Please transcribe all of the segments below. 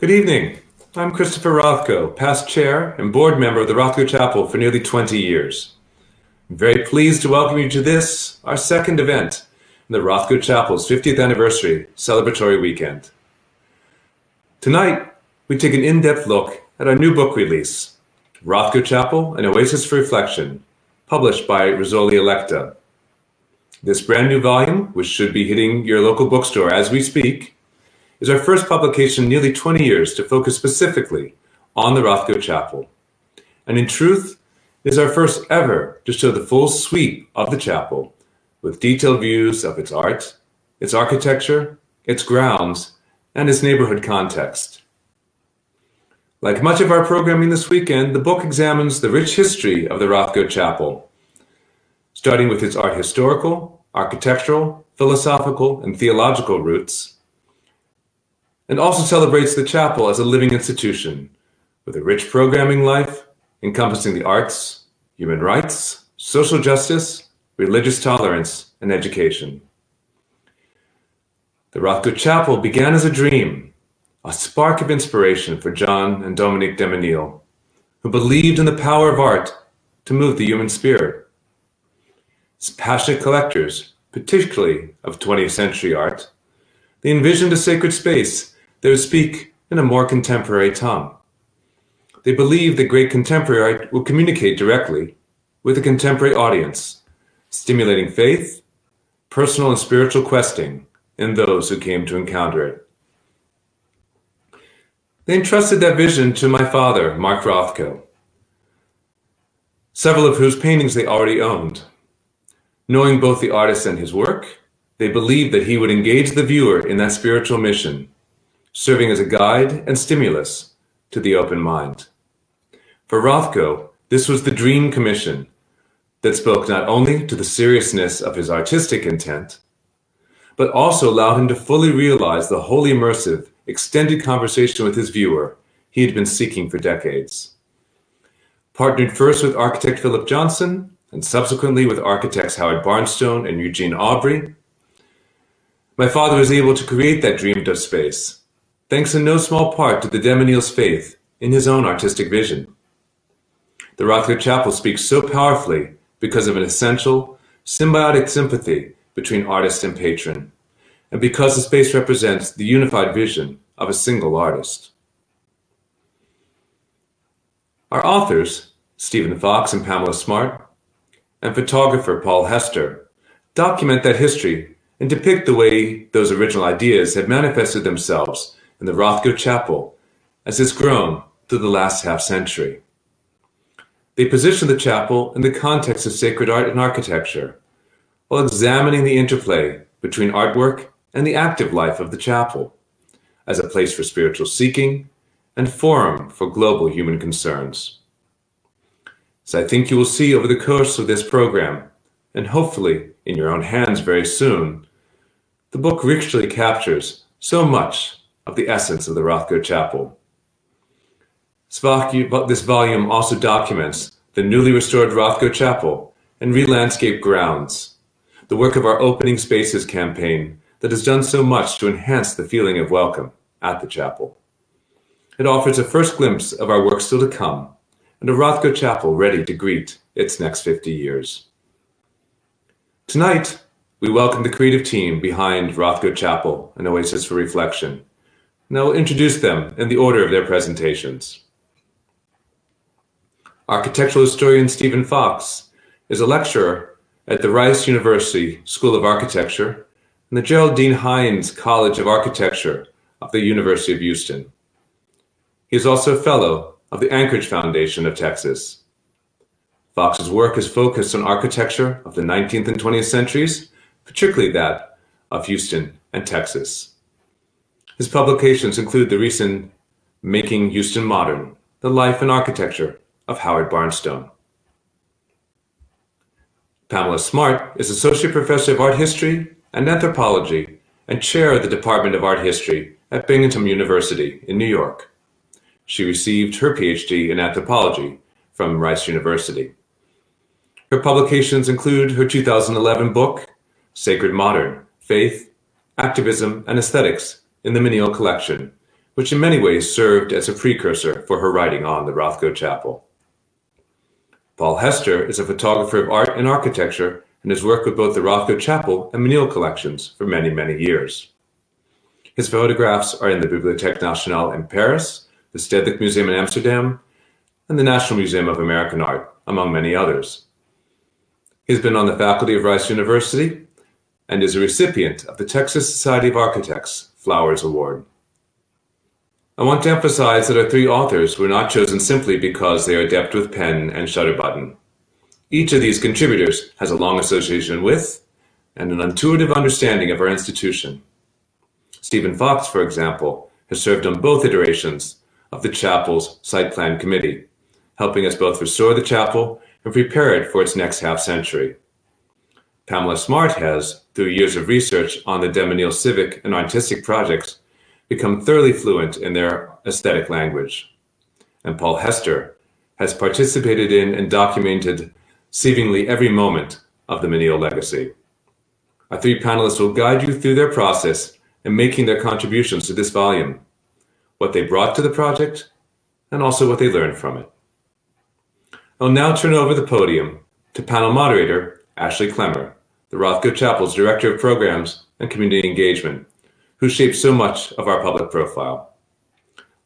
Good evening. I'm Christopher Rothko, past chair and board member of the Rothko Chapel for nearly 20 years. I'm very pleased to welcome you to this, our second event in the Rothko Chapel's 50th anniversary celebratory weekend. Tonight, we take an in-depth look at our new book release, Rothko Chapel, An Oasis for Reflection, published by Rizzoli Electa. This brand new volume, which should be hitting your local bookstore as we speak, is our first publication in nearly 20 years to focus specifically on the Rothko Chapel. And in truth, it is our first ever to show the full sweep of the chapel with detailed views of its art, its architecture, its grounds, and its neighborhood context. Like much of our programming this weekend, the book examines the rich history of the Rothko Chapel, starting with its art historical, architectural, philosophical, and theological roots, and also celebrates the chapel as a living institution with a rich programming life encompassing the arts, human rights, social justice, religious tolerance, and education. The Rothko Chapel began as a dream, a spark of inspiration for John and Dominique de Menil, who believed in the power of art to move the human spirit. As passionate collectors, particularly of 20th century art, they envisioned a sacred space they would speak in a more contemporary tongue. They believed that great contemporary would communicate directly with a contemporary audience, stimulating faith, personal and spiritual questing in those who came to encounter it. They entrusted that vision to my father, Mark Rothko, several of whose paintings they already owned. Knowing both the artist and his work, they believed that he would engage the viewer in that spiritual mission serving as a guide and stimulus to the open mind. For Rothko, this was the dream commission that spoke not only to the seriousness of his artistic intent, but also allowed him to fully realize the wholly immersive, extended conversation with his viewer he had been seeking for decades. Partnered first with architect Philip Johnson and subsequently with architects Howard Barnstone and Eugene Aubrey, my father was able to create that dreamed of space thanks in no small part to the de Menil's faith in his own artistic vision. The Rothko Chapel speaks so powerfully because of an essential, symbiotic sympathy between artist and patron, and because the space represents the unified vision of a single artist. Our authors, Stephen Fox and Pamela Smart, and photographer Paul Hester, document that history and depict the way those original ideas have manifested themselves in the Rothko Chapel as it's grown through the last half century. They position the chapel in the context of sacred art and architecture, while examining the interplay between artwork and the active life of the chapel as a place for spiritual seeking and forum for global human concerns. As I think you will see over the course of this program, and hopefully in your own hands very soon, the book richly captures so much of the essence of the Rothko Chapel. This volume also documents the newly restored Rothko Chapel and re-landscape grounds, the work of our Opening Spaces campaign that has done so much to enhance the feeling of welcome at the chapel. It offers a first glimpse of our work still to come and a Rothko Chapel ready to greet its next 50 years. Tonight, we welcome the creative team behind Rothko Chapel, an oasis for reflection, and I will introduce them in the order of their presentations. Architectural historian Stephen Fox is a lecturer at the Rice University School of Architecture and the Gerald D. Hines College of Architecture of the University of Houston. He is also a fellow of the Anchorage Foundation of Texas. Fox's work is focused on architecture of the 19th and 20th centuries, particularly that of Houston and Texas. His publications include the recent Making Houston Modern, The Life and Architecture of Howard Barnstone. Pamela Smart is Associate Professor of Art History and Anthropology and Chair of the Department of Art History at Binghamton University in New York. She received her PhD in anthropology from Rice University. Her publications include her 2011 book, Sacred Modern Faith, Activism, and Aesthetics in the Menil collection, which in many ways served as a precursor for her writing on the Rothko Chapel. Paul Hester is a photographer of art and architecture and has worked with both the Rothko Chapel and Menil collections for many, many years. His photographs are in the Bibliothèque Nationale in Paris, the Stedelijk Museum in Amsterdam, and the National Museum of American Art, among many others. He's been on the faculty of Rice University and is a recipient of the Texas Society of Architects Flowers Award. I want to emphasize that our three authors were not chosen simply because they are adept with pen and shutter button. Each of these contributors has a long association with and an intuitive understanding of our institution. Stephen Fox, for example, has served on both iterations of the chapel's site plan committee, helping us both restore the chapel and prepare it for its next half century. Pamela Smart has, through years of research on the de Menils' civic and artistic projects, become thoroughly fluent in their aesthetic language. And Paul Hester has participated in and documented seemingly every moment of the Menil legacy. Our three panelists will guide you through their process in making their contributions to this volume, what they brought to the project, and also what they learned from it. I'll now turn over the podium to panel moderator Ashley Clemmer, the Rothko Chapel's Director of Programs and Community Engagement, who shaped so much of our public profile.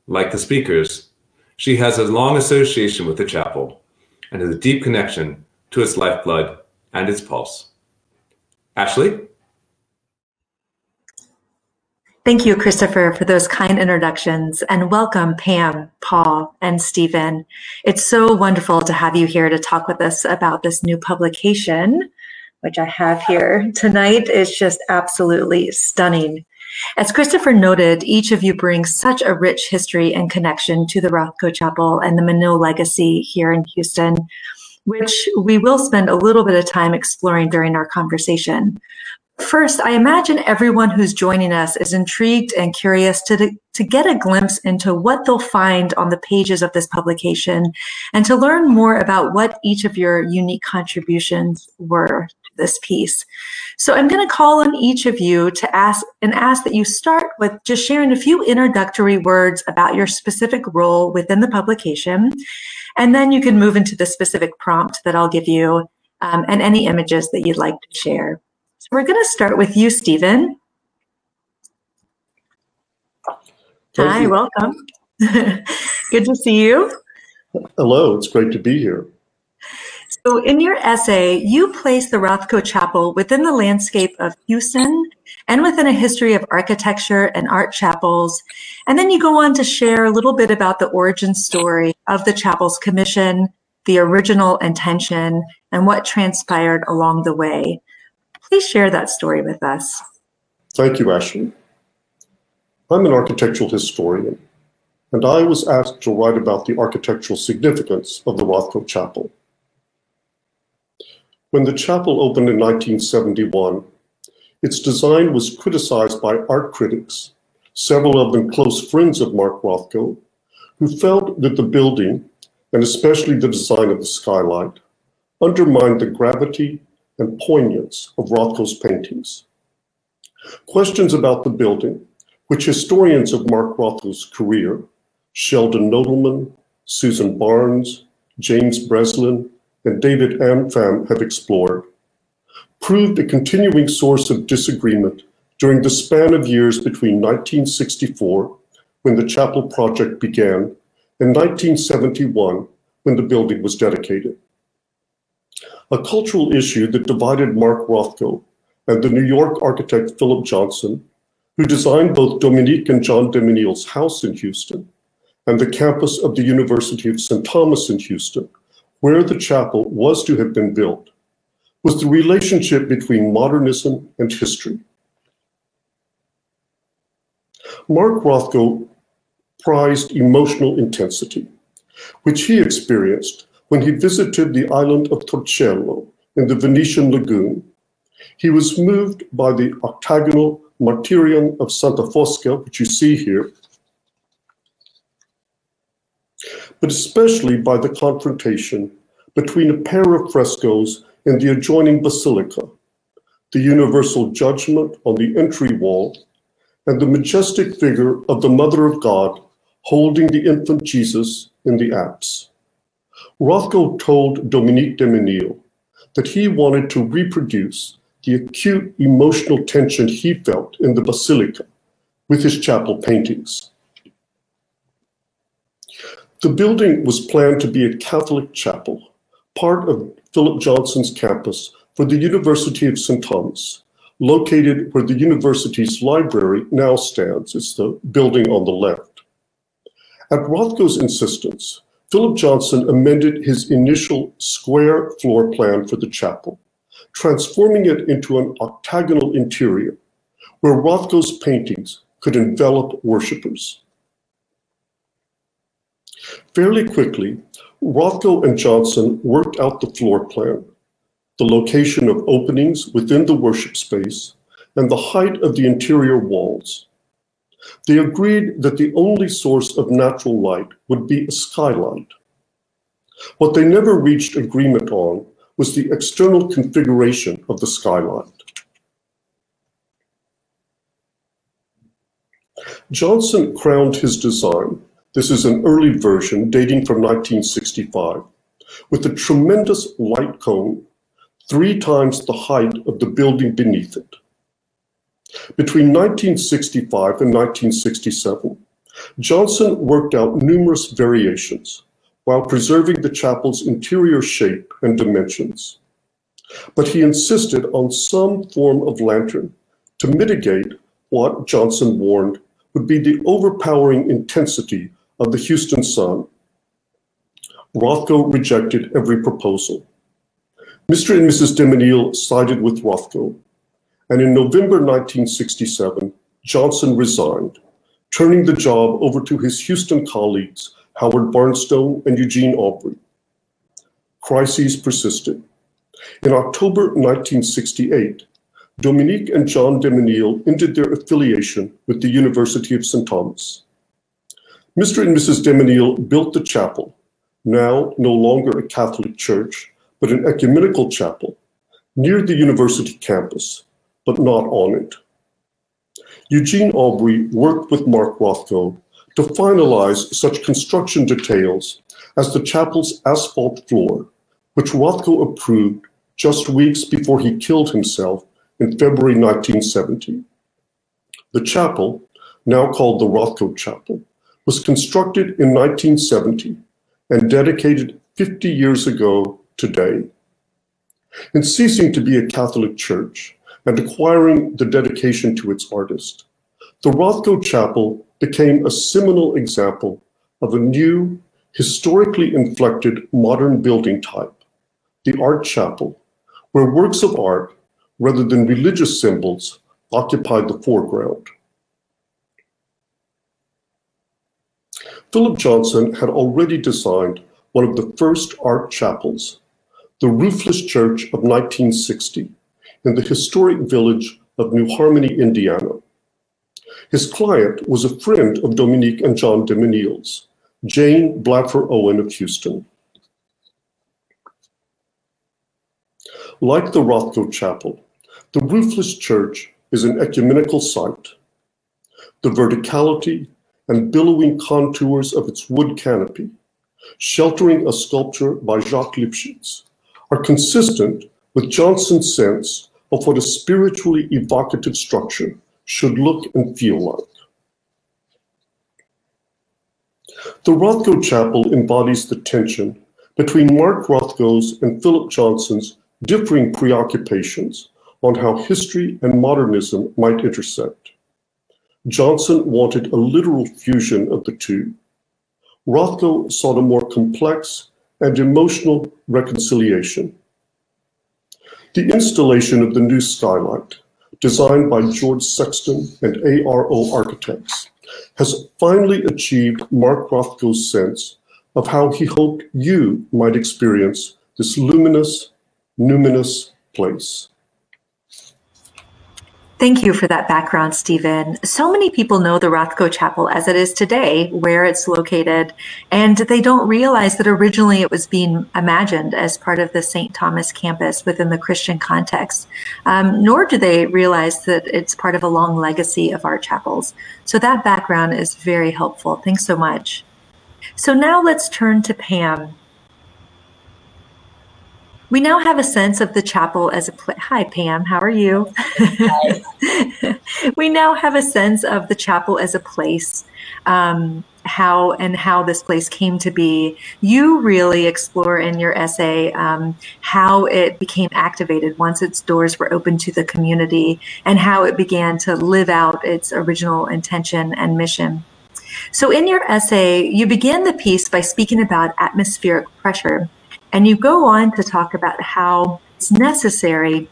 Like the speakers, she has a long association with the chapel and has a deep connection to its lifeblood and its pulse. Ashley? Thank you, Christopher, for those kind introductions, and welcome, Pam, Paul, and Stephen. It's so wonderful to have you here to talk with us about this new publication, which I have here tonight. is just absolutely stunning. As Christopher noted, each of you brings such a rich history and connection to the Rothko Chapel and the Menil legacy here in Houston, which we will spend a little bit of time exploring during our conversation. First, I imagine everyone who's joining us is intrigued and curious to, to get a glimpse into what they'll find on the pages of this publication and to learn more about what each of your unique contributions were this piece. So I'm going to call on each of you to ask and ask that you start with just sharing a few introductory words about your specific role within the publication. And then you can move into the specific prompt that I'll give you um, and any images that you'd like to share. So we're going to start with you, Stephen. Hi, welcome. Good to see you. Hello, it's great to be here. So, in your essay, you place the Rothko Chapel within the landscape of Houston and within a history of architecture and art chapels. And then you go on to share a little bit about the origin story of the chapel's commission, the original intention, and what transpired along the way. Please share that story with us. Thank you, Ashley. I'm an architectural historian, and I was asked to write about the architectural significance of the Rothko Chapel. When the chapel opened in 1971, its design was criticized by art critics, several of them close friends of Mark Rothko, who felt that the building, and especially the design of the skylight, undermined the gravity and poignance of Rothko's paintings. Questions about the building, which historians of Mark Rothko's career, Sheldon Nodelman, Susan Barnes, James Breslin, and David Anfam have explored, proved a continuing source of disagreement during the span of years between 1964, when the chapel project began, and 1971, when the building was dedicated. A cultural issue that divided Mark Rothko and the New York architect Philip Johnson, who designed both Dominique and John de Menil's house in Houston and the campus of the University of St. Thomas in Houston, where the chapel was to have been built was the relationship between modernism and history. Mark Rothko prized emotional intensity, which he experienced when he visited the island of Torcello in the Venetian lagoon. He was moved by the octagonal martyrium of Santa Fosca, which you see here, but especially by the confrontation between a pair of frescoes in the adjoining basilica, the Universal Judgment on the entry wall, and the majestic figure of the Mother of God holding the infant Jesus in the apse. Rothko told Dominique de Menil that he wanted to reproduce the acute emotional tension he felt in the Basilica with his chapel paintings. The building was planned to be a Catholic chapel, part of Philip Johnson's campus for the University of St. Thomas, located where the university's library now stands. It's the building on the left. At Rothko's insistence, Philip Johnson amended his initial square floor plan for the chapel, transforming it into an octagonal interior where Rothko's paintings could envelop worshippers. Fairly quickly, Rothko and Johnson worked out the floor plan, the location of openings within the worship space, and the height of the interior walls. They agreed that the only source of natural light would be a skylight. What they never reached agreement on was the external configuration of the skylight. Johnson crowned his design this is an early version dating from 1965 with a tremendous light cone three times the height of the building beneath it. Between 1965 and 1967, Johnson worked out numerous variations while preserving the chapel's interior shape and dimensions. But he insisted on some form of lantern to mitigate what Johnson warned would be the overpowering intensity of the Houston Sun, Rothko rejected every proposal. Mr. and Mrs. de Menil sided with Rothko, and in November 1967, Johnson resigned, turning the job over to his Houston colleagues, Howard Barnstone and Eugene Aubrey. Crises persisted. In October 1968, Dominique and John de Menil ended their affiliation with the University of St. Thomas. Mr. and Mrs. de Menil built the chapel, now no longer a Catholic church, but an ecumenical chapel, near the university campus, but not on it. Eugene Aubrey worked with Mark Rothko to finalize such construction details as the chapel's asphalt floor, which Rothko approved just weeks before he killed himself in February 1970. The chapel, now called the Rothko Chapel, was constructed in 1970 and dedicated 50 years ago today. In ceasing to be a Catholic church and acquiring the dedication to its artist, the Rothko Chapel became a seminal example of a new, historically inflected modern building type, the art chapel, where works of art, rather than religious symbols, occupied the foreground. Philip Johnson had already designed one of the first art chapels, the Roofless Church of 1960, in the historic village of New Harmony, Indiana. His client was a friend of Dominique and John de Menil's, Jane Blaffer Owen of Houston. Like the Rothko Chapel, the Roofless Church is an ecumenical site. The verticality and billowing contours of its wood canopy, sheltering a sculpture by Jacques Lipchitz, are consistent with Johnson's sense of what a spiritually evocative structure should look and feel like. The Rothko Chapel embodies the tension between Mark Rothko's and Philip Johnson's differing preoccupations on how history and modernism might intersect. Johnson wanted a literal fusion of the two. Rothko sought a more complex and emotional reconciliation. The installation of the new skylight, designed by George Sexton and ARO Architects, has finally achieved Mark Rothko's sense of how he hoped you might experience this luminous, numinous place. Thank you for that background, Stephen. So many people know the Rothko Chapel as it is today, where it's located, and they don't realize that originally it was being imagined as part of the St. Thomas campus within the Christian context, um, nor do they realize that it's part of a long legacy of art chapels. So that background is very helpful. Thanks so much. So now let's turn to Pam. We now have a sense of the chapel as a place. Hi, Pam. How are you? we now have a sense of the chapel as a place, um, how and how this place came to be. You really explore in your essay um, how it became activated once its doors were open to the community and how it began to live out its original intention and mission. So, in your essay, you begin the piece by speaking about atmospheric pressure and you go on to talk about how it's necessary,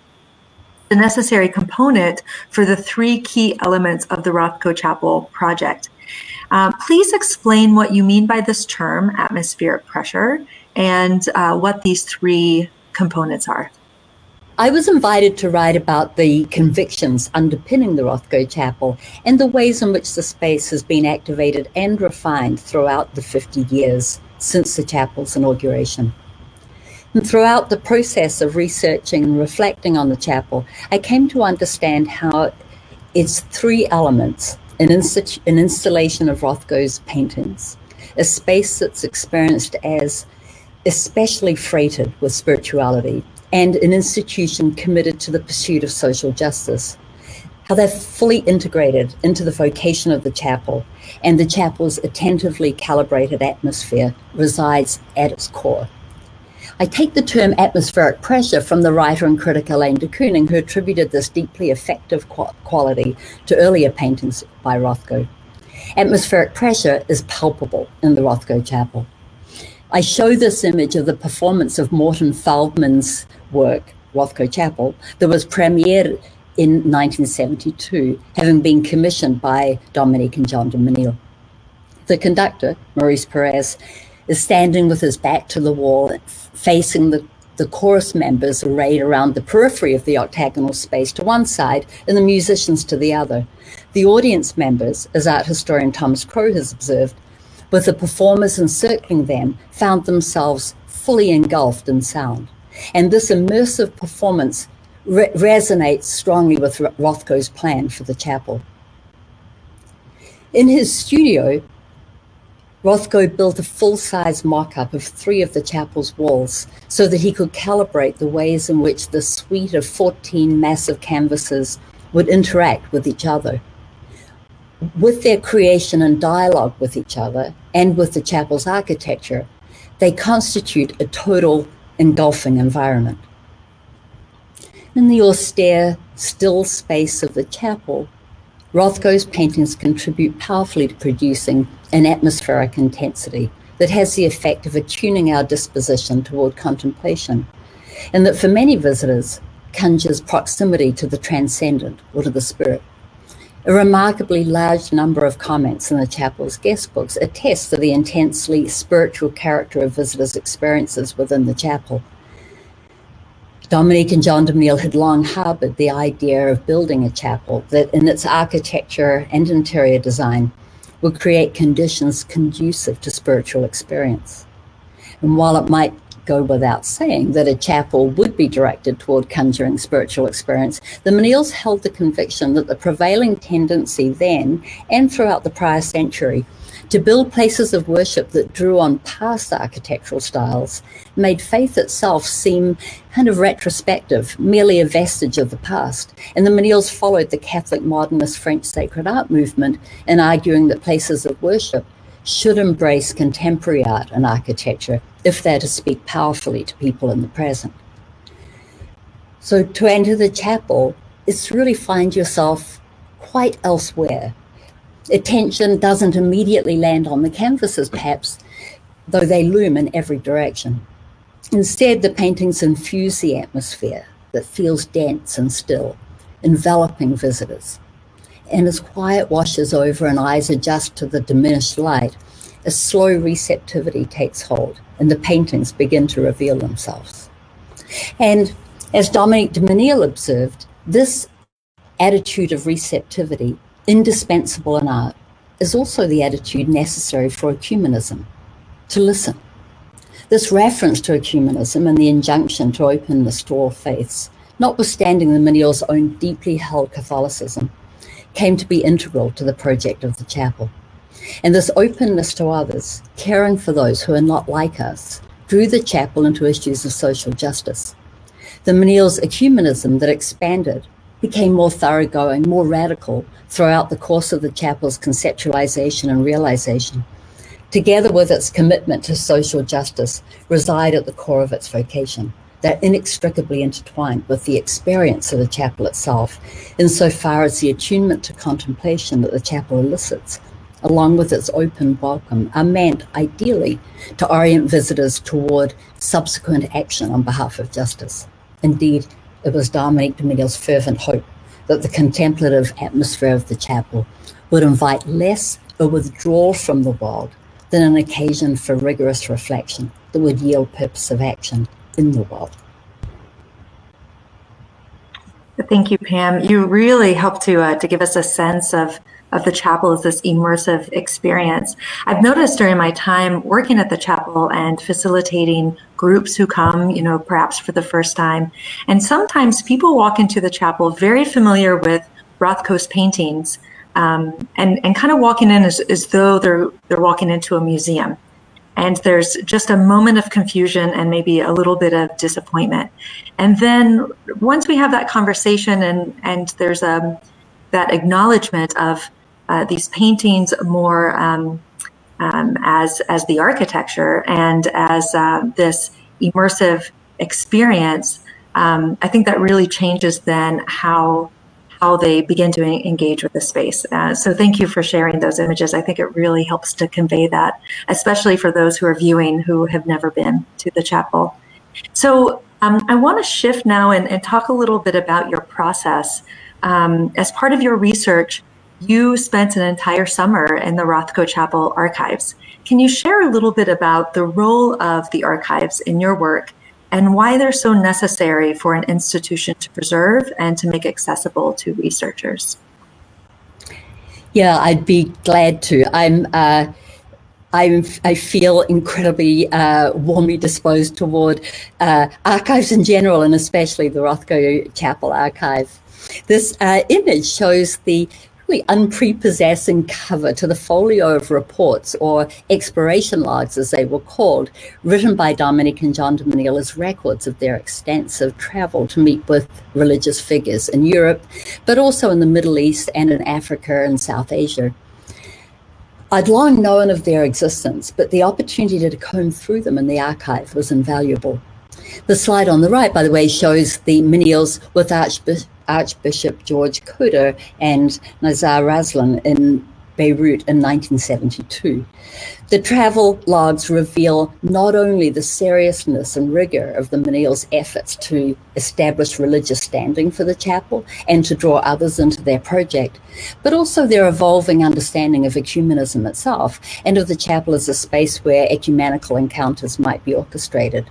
the necessary component for the three key elements of the Rothko Chapel project. Uh, please explain what you mean by this term, atmospheric pressure, and uh, what these three components are. I was invited to write about the convictions underpinning the Rothko Chapel and the ways in which the space has been activated and refined throughout the 50 years since the chapel's inauguration. And throughout the process of researching and reflecting on the chapel, I came to understand how its three elements an, an installation of Rothko's paintings, a space that's experienced as especially freighted with spirituality, and an institution committed to the pursuit of social justice. How they're fully integrated into the vocation of the chapel, and the chapel's attentively calibrated atmosphere resides at its core. I take the term atmospheric pressure from the writer and critic Elaine de Kooning, who attributed this deeply effective quality to earlier paintings by Rothko. Atmospheric pressure is palpable in the Rothko Chapel. I show this image of the performance of Morton Feldman's work, Rothko Chapel, that was premiered in 1972, having been commissioned by Dominique and John de Menil. The conductor, Maurice Perez, is standing with his back to the wall, facing the, the chorus members arrayed around the periphery of the octagonal space to one side and the musicians to the other. The audience members, as art historian Thomas Crow has observed, with the performers encircling them, found themselves fully engulfed in sound. And this immersive performance re- resonates strongly with Rothko's plan for the chapel. In his studio, Rothko built a full size mock up of three of the chapel's walls so that he could calibrate the ways in which the suite of 14 massive canvases would interact with each other. With their creation and dialogue with each other and with the chapel's architecture, they constitute a total engulfing environment. In the austere, still space of the chapel, Rothko's paintings contribute powerfully to producing an atmospheric intensity that has the effect of attuning our disposition toward contemplation, and that for many visitors conjures proximity to the transcendent or to the spirit. A remarkably large number of comments in the chapel's guest books attest to the intensely spiritual character of visitors' experiences within the chapel. Dominique and John de Menil had long harbored the idea of building a chapel that, in its architecture and interior design, would create conditions conducive to spiritual experience. And while it might go without saying that a chapel would be directed toward conjuring spiritual experience, the Menils held the conviction that the prevailing tendency then and throughout the prior century to build places of worship that drew on past architectural styles made faith itself seem kind of retrospective, merely a vestige of the past. And the Menils followed the Catholic modernist French sacred art movement in arguing that places of worship should embrace contemporary art and architecture if they're to speak powerfully to people in the present. So to enter the chapel is to really find yourself quite elsewhere attention doesn't immediately land on the canvases, perhaps, though they loom in every direction. Instead, the paintings infuse the atmosphere that feels dense and still, enveloping visitors. And as quiet washes over and eyes adjust to the diminished light, a slow receptivity takes hold and the paintings begin to reveal themselves. And as Dominique de Menil observed, this attitude of receptivity, indispensable in art, is also the attitude necessary for ecumenism to listen. This reference to ecumenism and the injunction to openness to all faiths, notwithstanding the Menil's own deeply held Catholicism, came to be integral to the project of the chapel. And this openness to others, caring for those who are not like us, drew the chapel into issues of social justice. The Menil's ecumenism that expanded became more thoroughgoing, more radical throughout the course of the chapel's conceptualization and realization, together with its commitment to social justice, reside at the core of its vocation. They're inextricably intertwined with the experience of the chapel itself, insofar as the attunement to contemplation that the chapel elicits, along with its open welcome, are meant ideally to orient visitors toward subsequent action on behalf of justice. Indeed, it was Dominique de Menil's fervent hope that the contemplative atmosphere of the chapel would invite less a withdrawal from the world than an occasion for rigorous reflection that would yield purpose of action in the world. Thank you, Pam. You really helped to uh, to give us a sense of of the chapel is this immersive experience. I've noticed during my time working at the chapel and facilitating groups who come, you know, perhaps for the first time, and sometimes people walk into the chapel very familiar with Rothko's paintings, um, and and kind of walking in as, as though they're they're walking into a museum and there's just a moment of confusion and maybe a little bit of disappointment and then once we have that conversation and and there's a um, that acknowledgement of uh, these paintings more um, um, as as the architecture and as uh, this immersive experience um, i think that really changes then how how they begin to engage with the space. Uh, so thank you for sharing those images. I think it really helps to convey that, especially for those who are viewing who have never been to the chapel. So um, I want to shift now and, and, talk a little bit about your process. Um, as part of your research, you spent an entire summer in the Rothko Chapel archives. Can you share a little bit about the role of the archives in your work and why they're so necessary for an institution to preserve and to make accessible to researchers. Yeah, I'd be glad to. I'm. Uh, I'm, I feel incredibly uh, warmly disposed toward uh, archives in general, and especially the Rothko Chapel archive. This uh, image shows the unprepossessing cover to the folio of reports or exploration logs, as they were called, written by Dominique and John de Menil as records of their extensive travel to meet with religious figures in Europe, but also in the Middle East and in Africa and South Asia. I'd long known of their existence, but the opportunity to comb through them in the archive was invaluable. The slide on the right, by the way, shows the Menils with Archbishop Archbishop George Khodr and Nazar Raslan in Beirut in 1972. The travel logs reveal not only the seriousness and rigor of the Menil's efforts to establish religious standing for the chapel and to draw others into their project, but also their evolving understanding of ecumenism itself and of the chapel as a space where ecumenical encounters might be orchestrated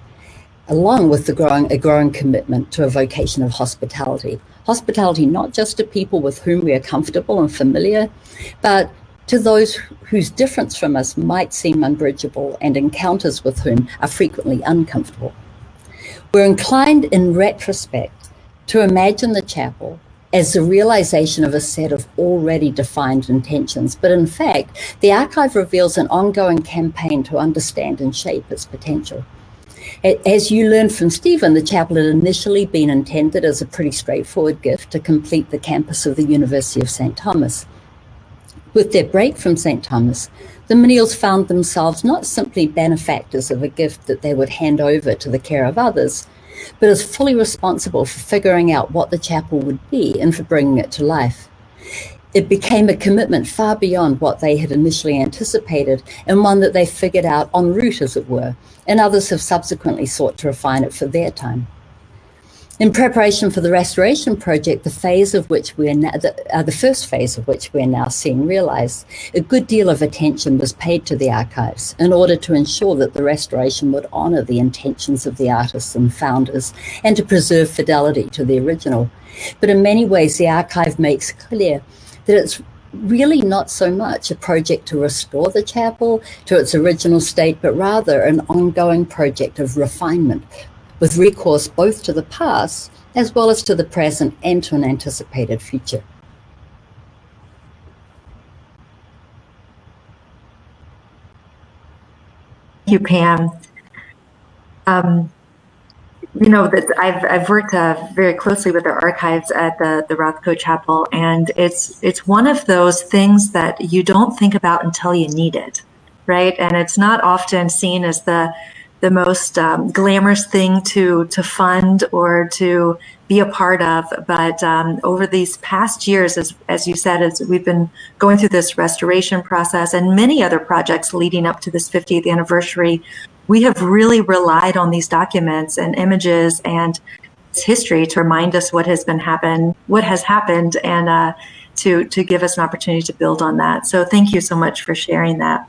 along with the growing, a growing commitment to a vocation of hospitality. Hospitality not just to people with whom we are comfortable and familiar, but to those whose difference from us might seem unbridgeable and encounters with whom are frequently uncomfortable. We're inclined in retrospect to imagine the chapel as the realization of a set of already defined intentions, but in fact, the archive reveals an ongoing campaign to understand and shape its potential. As you learned from Stephen, the chapel had initially been intended as a pretty straightforward gift to complete the campus of the University of St. Thomas. With their break from St. Thomas, the Menils found themselves not simply benefactors of a gift that they would hand over to the care of others, but as fully responsible for figuring out what the chapel would be and for bringing it to life. It became a commitment far beyond what they had initially anticipated, and one that they figured out en route, as it were, and others have subsequently sought to refine it for their time. In preparation for the restoration project, the phase of which we are now, the, uh, the first phase of which we are now seeing realised, a good deal of attention was paid to the archives in order to ensure that the restoration would honour the intentions of the artists and founders and to preserve fidelity to the original. But in many ways, the archive makes clear that it's really not so much a project to restore the chapel to its original state, but rather an ongoing project of refinement with recourse both to the past as well as to the present and to an anticipated future. Thank you, Pam. Um, you know that I've I've worked uh, very closely with the archives at the the Rothko Chapel, and it's it's one of those things that you don't think about until you need it, right? And it's not often seen as the the most um, glamorous thing to to fund or to be a part of. But um, over these past years, as as you said, as we've been going through this restoration process and many other projects leading up to this 50th anniversary, we have really relied on these documents and images and history to remind us what has been happen, what has happened, and uh, to to give us an opportunity to build on that. So thank you so much for sharing that.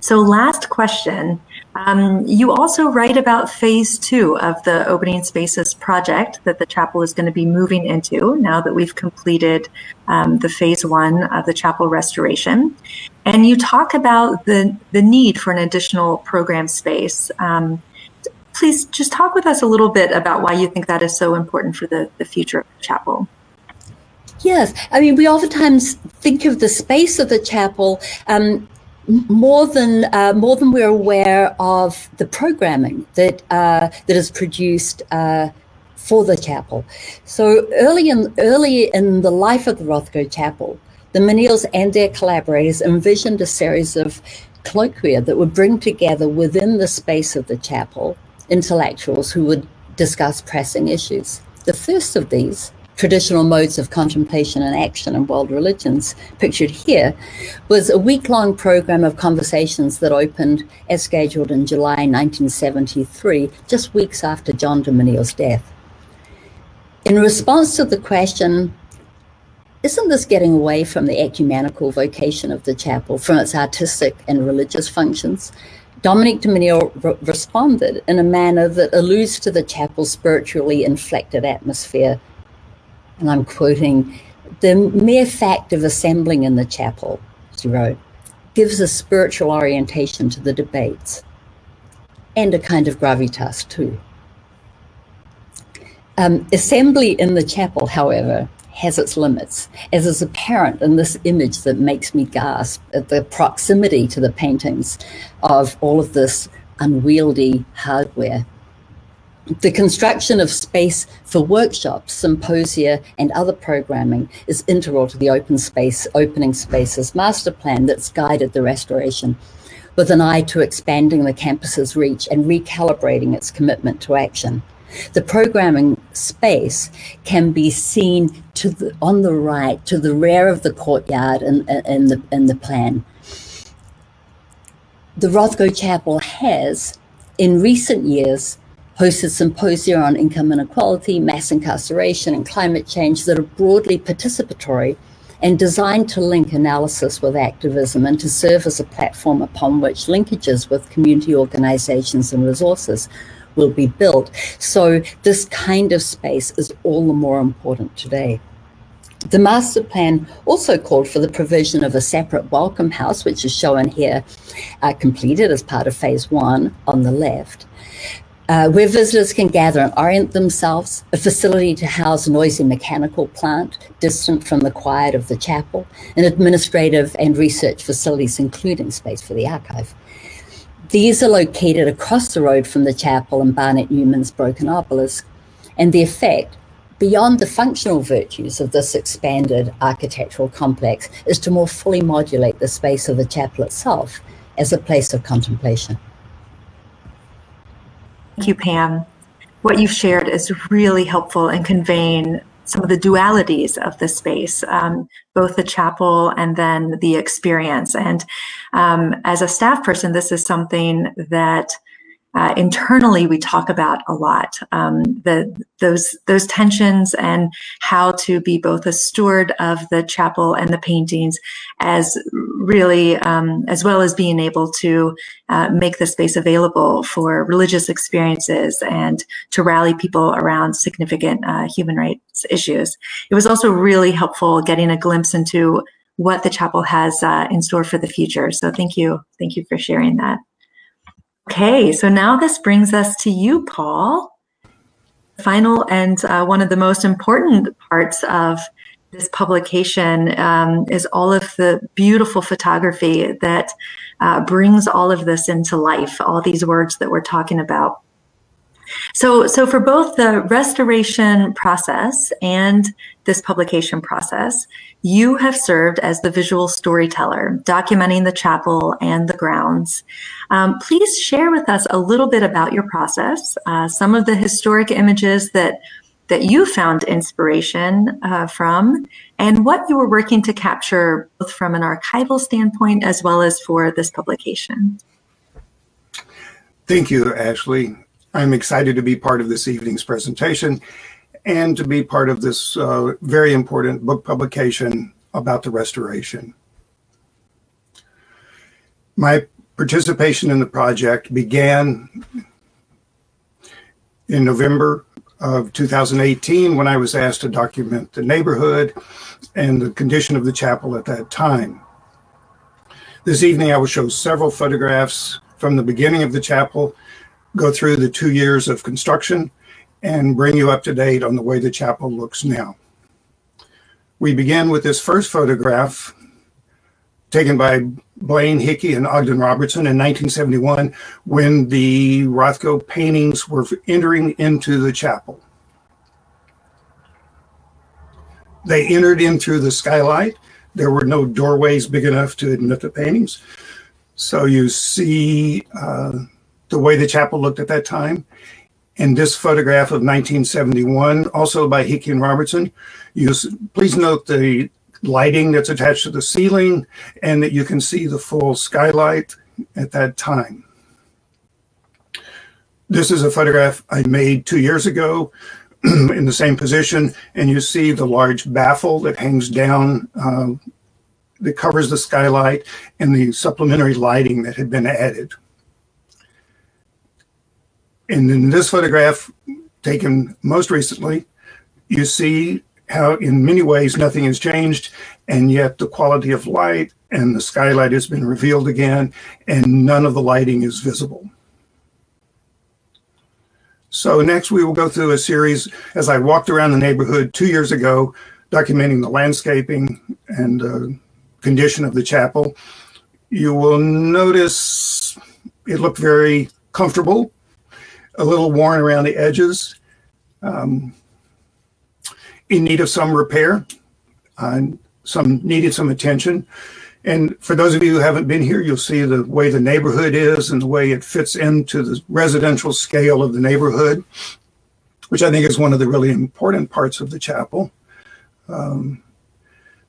So last question. Um, you also write about phase two of the Opening Spaces project that the chapel is going to be moving into now that we've completed um, the phase one of the chapel restoration. And you talk about the, the need for an additional program space. Um, please just talk with us a little bit about why you think that is so important for the, the future of the chapel. Yes, I mean, we oftentimes think of the space of the chapel um, more than uh, more than we're aware of the programming that uh, that is produced uh, for the chapel. So early in early in the life of the Rothko Chapel, the Menils and their collaborators envisioned a series of colloquia that would bring together within the space of the chapel intellectuals who would discuss pressing issues. The first of these traditional modes of contemplation and action in world religions, pictured here, was a week long program of conversations that opened as scheduled in July 1973, just weeks after John de Menil's death. In response to the question, isn't this getting away from the ecumenical vocation of the chapel, from its artistic and religious functions? Dominique de Menil re- responded in a manner that alludes to the chapel's spiritually inflected atmosphere and I'm quoting, the mere fact of assembling in the chapel, she wrote, gives a spiritual orientation to the debates and a kind of gravitas too. Um, assembly in the chapel, however, has its limits, as is apparent in this image that makes me gasp at the proximity to the paintings of all of this unwieldy hardware the construction of space for workshops, symposia, and other programming is integral to the open space, opening spaces master plan that's guided the restoration, with an eye to expanding the campus's reach and recalibrating its commitment to action. The programming space can be seen to the, on the right, to the rear of the courtyard in, in, the, in the plan. The Rothko Chapel has, in recent years, hosted symposia on income inequality, mass incarceration, and climate change that are broadly participatory and designed to link analysis with activism and to serve as a platform upon which linkages with community organizations and resources will be built. So, this kind of space is all the more important today. The master plan also called for the provision of a separate welcome house, which is shown here, uh, completed as part of phase one on the left uh, where visitors can gather and orient themselves, a facility to house a noisy mechanical plant distant from the quiet of the chapel, and administrative and research facilities, including space for the archive. These are located across the road from the chapel and Barnett Newman's broken obelisk, and the effect, beyond the functional virtues of this expanded architectural complex, is to more fully modulate the space of the chapel itself as a place of contemplation. Thank you, Pam. What you've shared is really helpful in conveying some of the dualities of the space, um, both the chapel and then the experience. And um, as a staff person, this is something that uh, internally we talk about a lot um, the those those tensions and how to be both a steward of the chapel and the paintings as really um, as well as being able to uh, make the space available for religious experiences and to rally people around significant uh, human rights issues. It was also really helpful getting a glimpse into what the chapel has uh, in store for the future. So thank you. Thank you for sharing that Okay, so now this brings us to you, Paul. Final and uh, one of the most important parts of this publication um, is all of the beautiful photography that uh, brings all of this into life, all these words that we're talking about. So, so for both the restoration process and this publication process, you have served as the visual storyteller, documenting the chapel and the grounds. Um, please share with us a little bit about your process, uh, some of the historic images that that you found inspiration uh, from, and what you were working to capture, both from an archival standpoint as well as for this publication. Thank you, Ashley. I'm excited to be part of this evening's presentation and to be part of this uh, very important book publication about the restoration. My participation in the project began in November of 2018 when I was asked to document the neighborhood and the condition of the chapel at that time. This evening, I will show several photographs from the beginning of the chapel go through the two years of construction and bring you up to date on the way the chapel looks now. We begin with this first photograph taken by Blaine Hickey and Ogden Robertson in 1971 when the Rothko paintings were entering into the chapel. They entered in through the skylight. There were no doorways big enough to admit the paintings. So you see uh, the way the chapel looked at that time. In this photograph of 1971, also by Hickey and Robertson, you please note the lighting that's attached to the ceiling and that you can see the full skylight at that time. This is a photograph I made two years ago in the same position, and you see the large baffle that hangs down uh, that covers the skylight and the supplementary lighting that had been added. And in this photograph, taken most recently, you see how in many ways nothing has changed, and yet the quality of light and the skylight has been revealed again, and none of the lighting is visible. So next we will go through a series as I walked around the neighborhood two years ago, documenting the landscaping and uh, condition of the chapel. You will notice it looked very comfortable a little worn around the edges, um, in need of some repair, uh, some needed some attention. And for those of you who haven't been here, you'll see the way the neighborhood is and the way it fits into the residential scale of the neighborhood, which I think is one of the really important parts of the chapel. Um,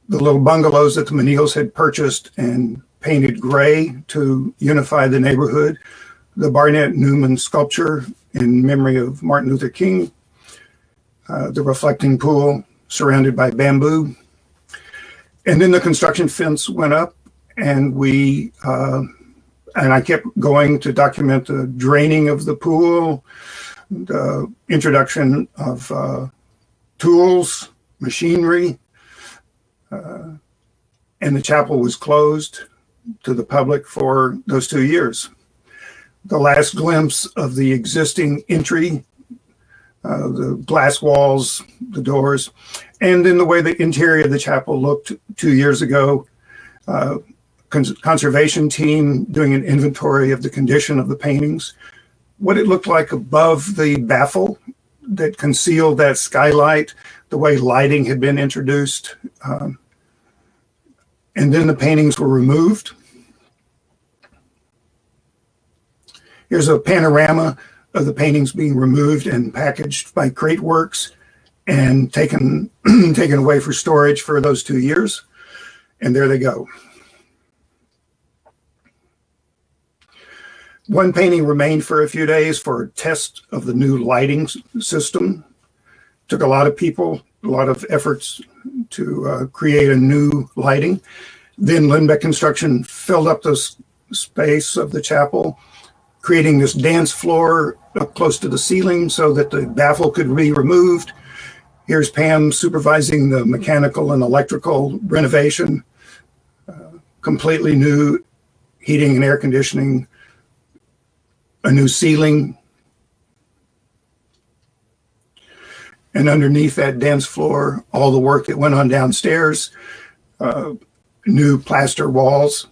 the little bungalows that the Menils had purchased and painted gray to unify the neighborhood the Barnett Newman sculpture in memory of Martin Luther King, uh, the reflecting pool surrounded by bamboo. And then the construction fence went up, and we, uh, and I kept going to document the draining of the pool, the introduction of uh, tools, machinery, uh, and the chapel was closed to the public for those two years the last glimpse of the existing entry, uh, the glass walls, the doors, and in the way the interior of the chapel looked two years ago. Uh, cons- conservation team doing an inventory of the condition of the paintings, what it looked like above the baffle that concealed that skylight, the way lighting had been introduced. Um, and then the paintings were removed Here's a panorama of the paintings being removed and packaged by Crateworks and taken taken away for storage for those two years. And there they go. One painting remained for a few days for a test of the new lighting system. Took a lot of people, a lot of efforts to uh, create a new lighting. Then Linbeck Construction filled up the space of the chapel, creating this dance floor up close to the ceiling so that the baffle could be removed. Here's Pam supervising the mechanical and electrical renovation, uh, completely new heating and air conditioning, a new ceiling. And underneath that dance floor, all the work that went on downstairs, uh, new plaster walls.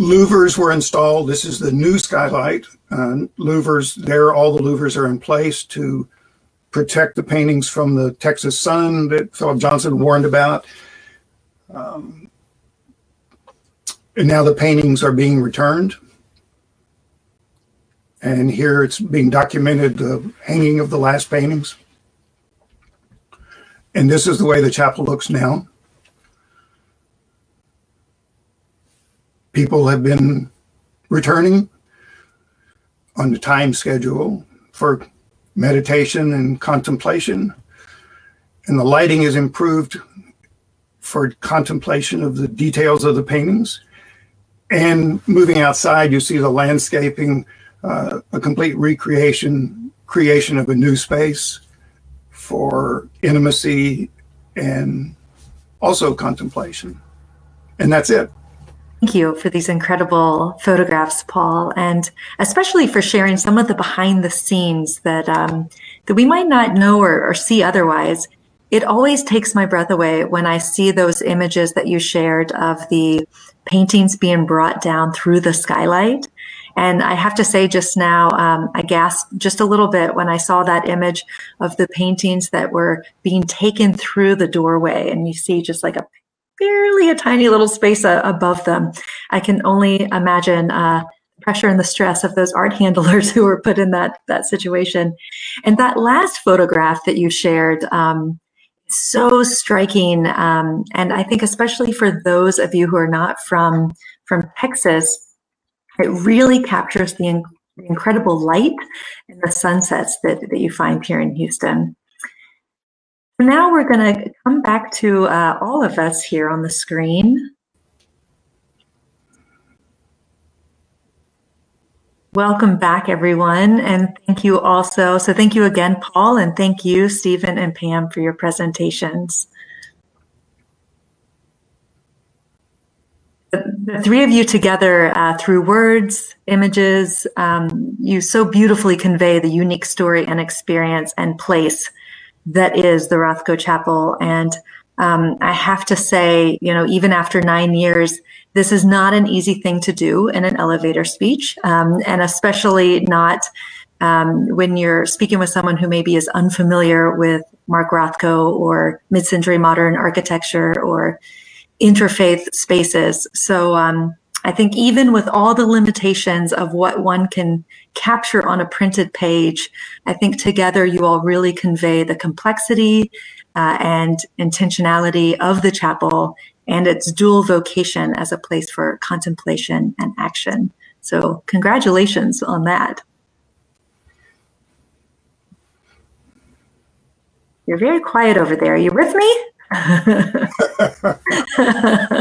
Louvers were installed. This is the new skylight. Uh, louvers, there, all the louvers are in place to protect the paintings from the Texas sun that Philip Johnson warned about. Um, and now the paintings are being returned. And here it's being documented the hanging of the last paintings. And this is the way the chapel looks now. People have been returning on the time schedule for meditation and contemplation. And the lighting is improved for contemplation of the details of the paintings. And moving outside, you see the landscaping, uh, a complete recreation, creation of a new space for intimacy and also contemplation. And that's it. Thank you for these incredible photographs, Paul, and especially for sharing some of the behind the scenes that um, that we might not know or, or see otherwise. It always takes my breath away when I see those images that you shared of the paintings being brought down through the skylight. And I have to say, just now, um, I gasped just a little bit when I saw that image of the paintings that were being taken through the doorway. And you see just like a barely a tiny little space uh, above them. I can only imagine uh, pressure and the stress of those art handlers who were put in that that situation. And that last photograph that you shared, um, so striking, um, and I think especially for those of you who are not from from Texas, it really captures the, in- incredible light and the sunsets that, that you find here in Houston. Now we're going to come back to uh, all of us here on the screen. Welcome back, everyone, and thank you also. So thank you again, Paul, and thank you, Stephen and Pam, for your presentations. The, three of you together, uh, through words, images, um, you so beautifully convey the unique story and experience and place that is the Rothko Chapel. And um, I have to say, you know, even after nine years, this is not an easy thing to do in an elevator speech, um, and especially not um, when you're speaking with someone who maybe is unfamiliar with Mark Rothko or mid-century modern architecture or interfaith spaces. So um, I think even with all the limitations of what one can capture on a printed page, I think together you all really convey the complexity uh, and intentionality of the chapel and its dual vocation as a place for contemplation and action. So, congratulations on that. You're very quiet over there. Are you with me?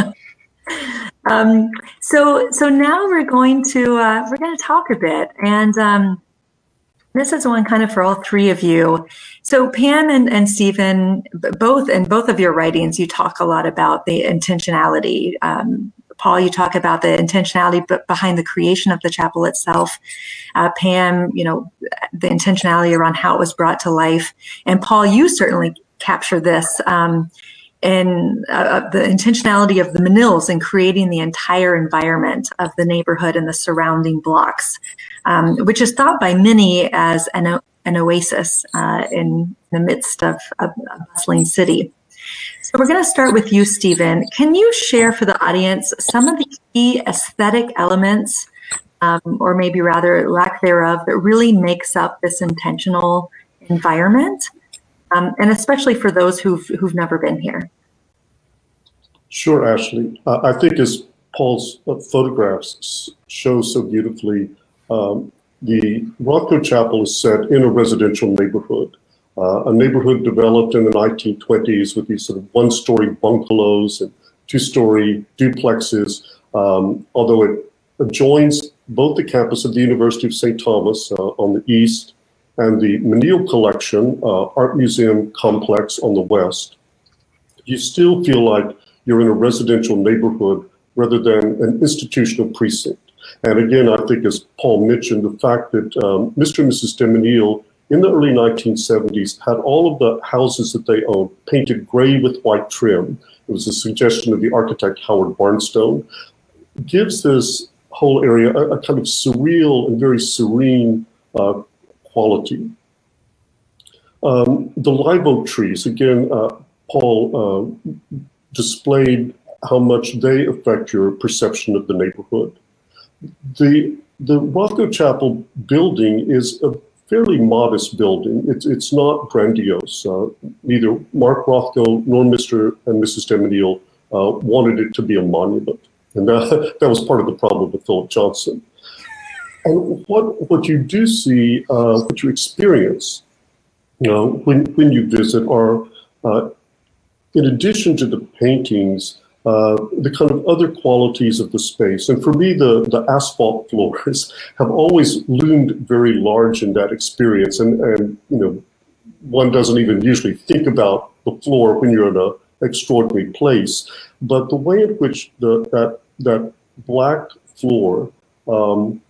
Um, so so now we're going to uh, we're going to talk a bit, and um, this is one kind of for all three of you. So Pam and, and Stephen, both in both of your writings, you talk a lot about the intentionality. Um, Paul, you talk about the intentionality behind the creation of the chapel itself. Uh, Pam, you know, the intentionality around how it was brought to life. And Paul, you certainly capture this. Um, and uh, uh, the intentionality of the Menils in creating the entire environment of the neighborhood and the surrounding blocks, um, which is thought by many as an, an oasis uh, in the midst of, of a bustling city. So we're going to start with you, Stephen. Can you share for the audience some of the key aesthetic elements, um, or maybe rather lack thereof, that really makes up this intentional environment? Um, and especially for those who've who've never been here? Sure, Ashley. Uh, I think as Paul's uh, photographs show so beautifully, um, the Rothko Chapel is set in a residential neighborhood, uh, a neighborhood developed in the 1920s with these sort of one-story bungalows and two-story duplexes. Um, although it adjoins both the campus of the University of St. Thomas uh, on the east and the Menil Collection uh, Art Museum complex on the west, you still feel like you're in a residential neighborhood rather than an institutional precinct. And again, I think as Paul mentioned, the fact that um, Mr. and Mrs. de Menil in the early 1970s had all of the houses that they owned painted gray with white trim. It was a suggestion of the architect Howard Barnstone. Gives this whole area a, a kind of surreal and very serene uh, quality. Um, the live oak trees, again, uh, Paul uh, displayed how much they affect your perception of the neighborhood. The, the Rothko Chapel building is a fairly modest building. It's, it's not grandiose. Uh, neither Mark Rothko nor Mr. and Mrs. de uh, wanted it to be a monument. And that, that was part of the problem with Philip Johnson. And what, what you do see, uh, what you experience you know, when, when you visit are, uh, in addition to the paintings, uh, the kind of other qualities of the space. And for me, the, the asphalt floors have always loomed very large in that experience. And, and, you know, one doesn't even usually think about the floor when you're in an extraordinary place. But the way in which the, that, that black floor, um,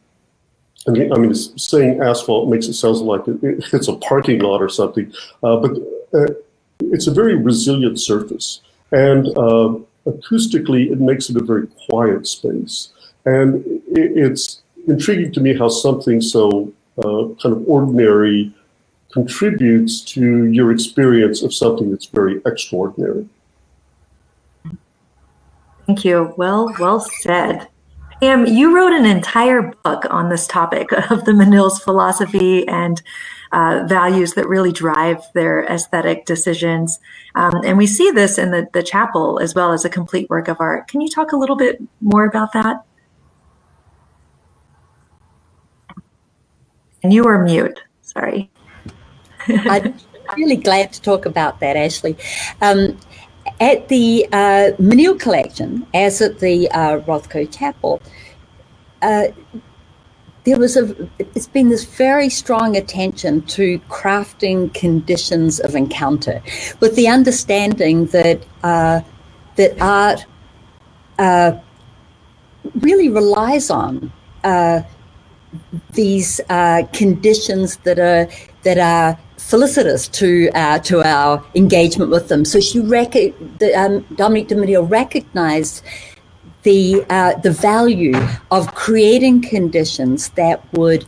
I mean, I mean, saying asphalt makes it sound like it, it's a parking lot or something, uh, but uh, it's a very resilient surface. And uh, acoustically, it makes it a very quiet space. And it's intriguing to me how something so uh, kind of ordinary contributes to your experience of something that's very extraordinary. Thank you. Well, well said. Pam, you wrote an entire book on this topic of the Menil's philosophy and uh, values that really drive their aesthetic decisions. Um, and we see this in the, the chapel as well as a complete work of art. Can you talk a little bit more about that? And you are mute. Sorry. I'm really glad to talk about that, Ashley. Um, at the uh, Menil collection, as at the uh, Rothko Chapel, uh, there was a it's been this very strong attention to crafting conditions of encounter with the understanding that uh, that art uh, really relies on uh, these uh, conditions that are that are felicitous to uh, to our engagement with them. So she rec- the, um, Dominique de recognized the uh, the value of creating conditions that would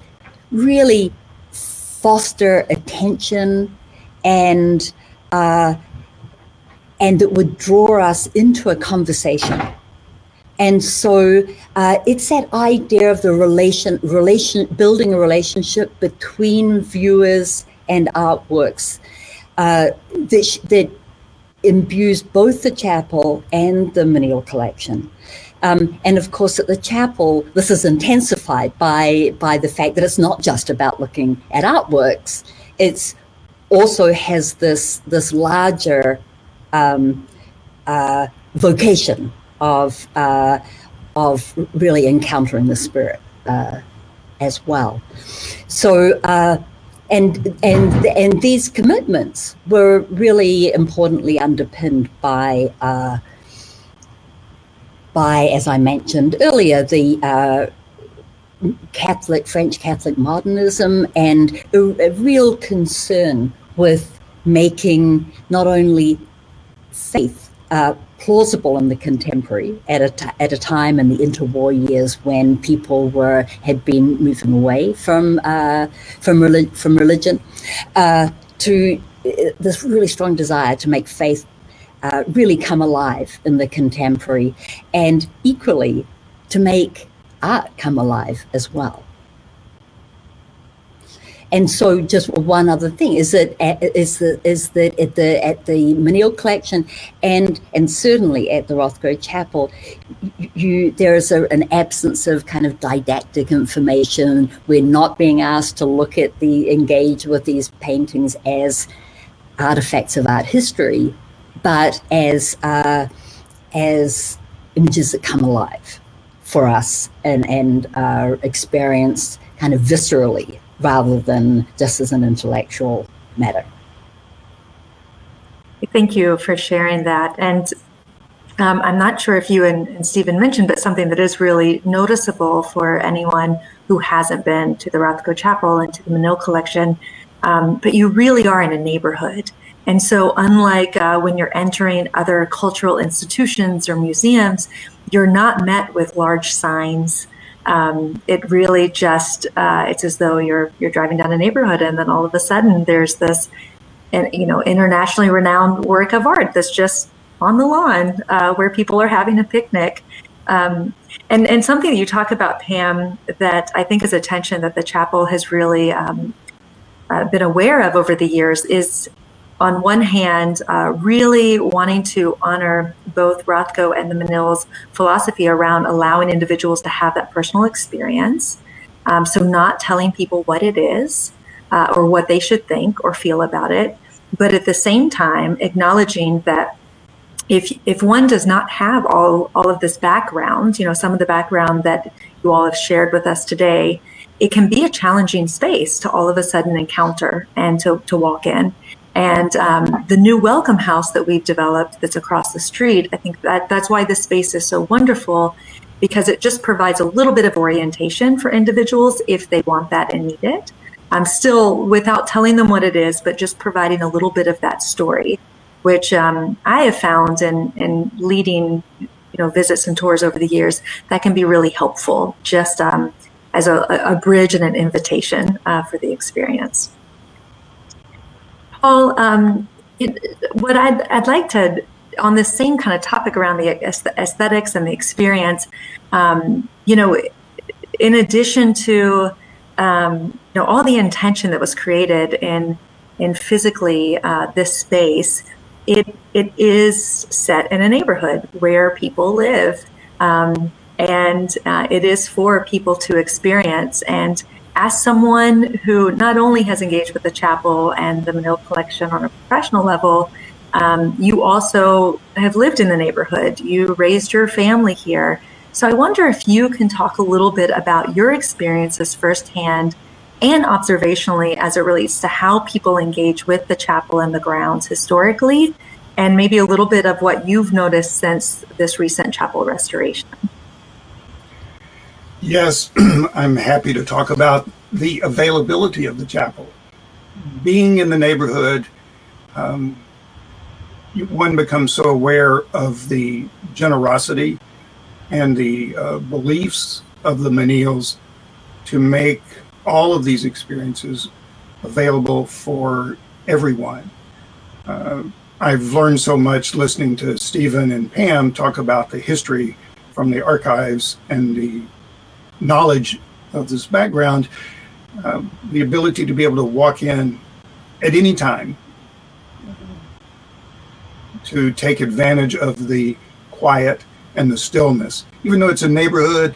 really foster attention and uh, and that would draw us into a conversation. And so uh, it's that idea of the relation, relation, building a relationship between viewers and artworks uh, that, that imbues both the chapel and the Menil collection. Um, and of course, at the chapel, this is intensified by by the fact that it's not just about looking at artworks. It's also has this this larger um, uh, vocation of uh, of really encountering the spirit uh, as well. So. And and and these commitments were really importantly underpinned by uh, by, as I mentioned earlier, the uh, Catholic, French Catholic modernism and a, a, real concern with making not only faith uh, plausible in the contemporary at a, t- at a time in the interwar years when people were had been moving away from uh, from, relig- from religion uh, to uh, this really strong desire to make faith uh, really come alive in the contemporary, and equally to make art come alive as well. And so, just one other thing is that is the is that at the at the Menil collection, and and certainly at the Rothko Chapel, you there is a, an absence of kind of didactic information. We're not being asked to look at the engage with these paintings as artifacts of art history, but as uh, as images that come alive for us and and are experienced kind of viscerally rather than just as an intellectual matter. Thank you for sharing that. And um, I'm not sure if you and, and Stephen mentioned, but something that is really noticeable for anyone who hasn't been to the Rothko Chapel and to the Menil collection, um, but you really are in a neighborhood. And so, unlike uh, when you're entering other cultural institutions or museums, you're not met with large signs um, it really just uh, it's as though you're you're driving down a neighborhood and then all of a sudden there's this and you know internationally renowned work of art that's just on the lawn uh, where people are having a picnic. Um, and and something that you talk about pam that i think is a tension that the chapel has really um, uh, been aware of over the years is on one hand, uh, really wanting to honor both Rothko and the Menil's philosophy around allowing individuals to have that personal experience. Um, so, not telling people what it is uh, or what they should think or feel about it, but at the same time, acknowledging that if if one does not have all all of this background, you know, some of the background that you all have shared with us today, it can be a challenging space to all of a sudden encounter and to, to walk in. And um, the new welcome house that we've developed that's across the street, I think that that's why this space is so wonderful because it just provides a little bit of orientation for individuals if they want that and need it. I'm still without telling them what it is, but just providing a little bit of that story, which um, I have found in, in leading, you know, visits and tours over the years that can be really helpful, just um, as a, a, bridge and an invitation uh, for the experience. Paul, um, it, what I'd, I'd like to, on this same kind of topic around the aesthetics and the experience, um, you know, in addition to, um, you know, all the intention that was created in, in physically uh, this space, it, it is set in a neighborhood where people live. Um, and uh, it is for people to experience. And as someone who not only has engaged with the chapel and the Menil collection on a professional level, um, you also have lived in the neighborhood. You raised your family here. So I wonder if you can talk a little bit about your experiences firsthand and observationally as it relates to how people engage with the chapel and the grounds historically, and maybe a little bit of what you've noticed since this recent chapel restoration. Yes, I'm happy to talk about the availability of the chapel. Being in the neighborhood, um, one becomes so aware of the generosity and the uh, beliefs of the Menils to make all of these experiences available for everyone. Uh, I've learned so much listening to Stephen and Pam talk about the history from the archives and the knowledge of this background, uh, the ability to be able to walk in at any time to take advantage of the quiet and the stillness. Even though it's a neighborhood,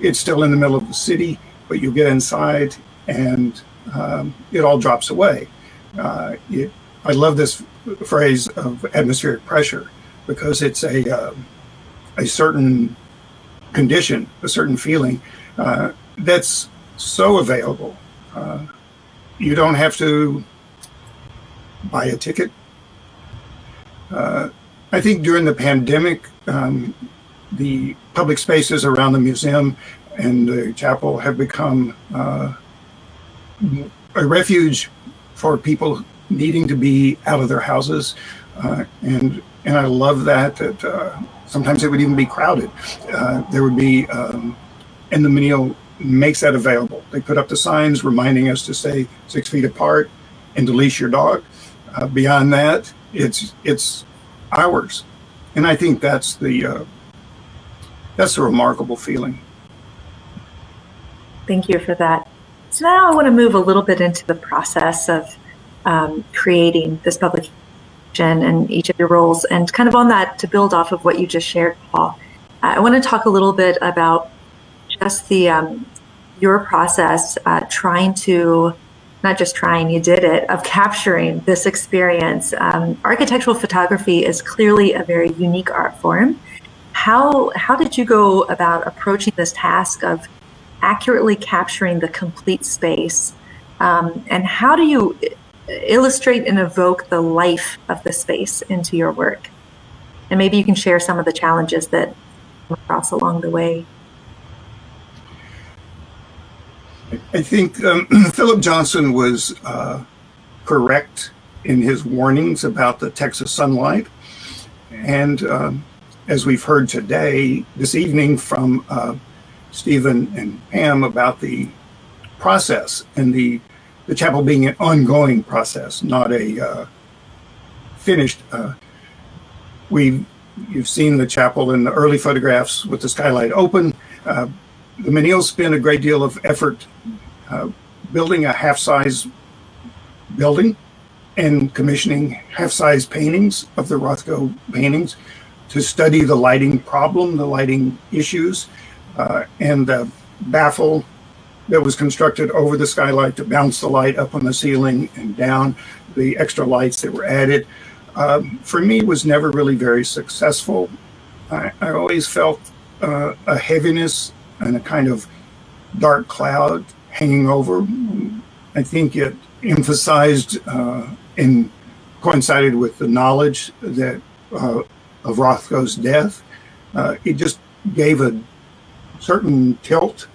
it's still in the middle of the city, but you get inside and um, it all drops away. Uh, it, I love this phrase of atmospheric pressure because it's a uh, a certain condition, a certain feeling uh, that's so available. Uh, you don't have to buy a ticket. Uh, I think during the pandemic, um, the public spaces around the museum and the chapel have become uh, a refuge for people needing to be out of their houses, uh, and and I love that. That sometimes it would even be crowded. There would be um, and the Menil makes that available. They put up the signs reminding us to stay six feet apart and to leash your dog. Uh, beyond that, it's it's ours, and I think that's the uh, that's a remarkable feeling. Thank you for that. So now I want to move a little bit into the process of um, creating this publication and each of your roles, and kind of on that to build off of what you just shared, Paul. I want to talk a little bit about just the um, your process uh, trying to not just trying, you did it, of capturing this experience. Um, architectural photography is clearly a very unique art form. How, how did you go about approaching this task of accurately capturing the complete space? Um, and how do you illustrate and evoke the life of the space into your work? And maybe you can share some of the challenges that come across along the way. I think um, Philip Johnson was uh, correct in his warnings about the Texas sunlight. And um, as we've heard today, this evening from uh, Stephen and Pam about the process and the, the chapel being an ongoing process, not a uh, finished. Uh, we you've seen the chapel in the early photographs with the skylight open. Uh, the Menils spent a great deal of effort uh, building a half-size building and commissioning half-size paintings of the Rothko paintings to study the lighting problem, the lighting issues, uh, and the baffle that was constructed over the skylight to bounce the light up on the ceiling and down, the extra lights that were added. Um, for me, was never really very successful. I, I always felt uh, a heaviness and a kind of dark cloud hanging over. I think it emphasized uh, and coincided with the knowledge that uh, of Rothko's death. Uh, it just gave a certain tilt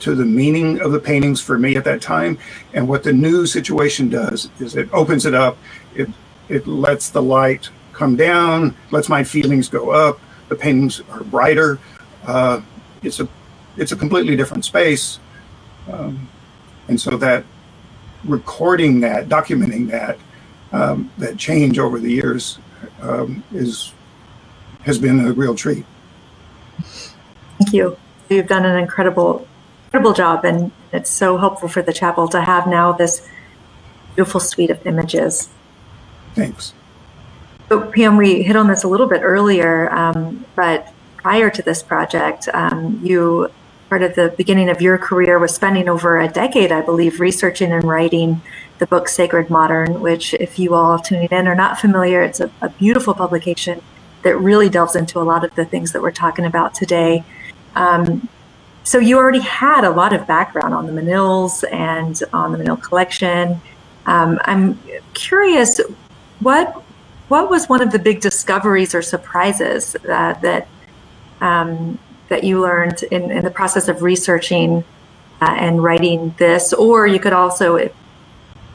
to the meaning of the paintings for me at that time. And what the new situation does is it opens it up. It it lets the light come down, lets my feelings go up. The paintings are brighter. Uh, it's a it's a completely different space. Um, and so that recording that, documenting that, um, that change over the years um, is has been a real treat. Thank you. You've done an incredible, incredible job, and it's so helpful for the chapel to have now this beautiful suite of images. Thanks. So, Pam, we hit on this a little bit earlier, um, but prior to this project, um, you part of the beginning of your career was spending over a decade, I believe, researching and writing the book Sacred Modern, which, if you all tuning in are not familiar, it's a, a beautiful publication that really delves into a lot of the things that we're talking about today. Um, so you already had a lot of background on the Menils and on the Menil collection. Um, I'm curious, what what was one of the big discoveries or surprises uh, that um, that you learned in, in the process of researching uh, and writing this, or you could also, if,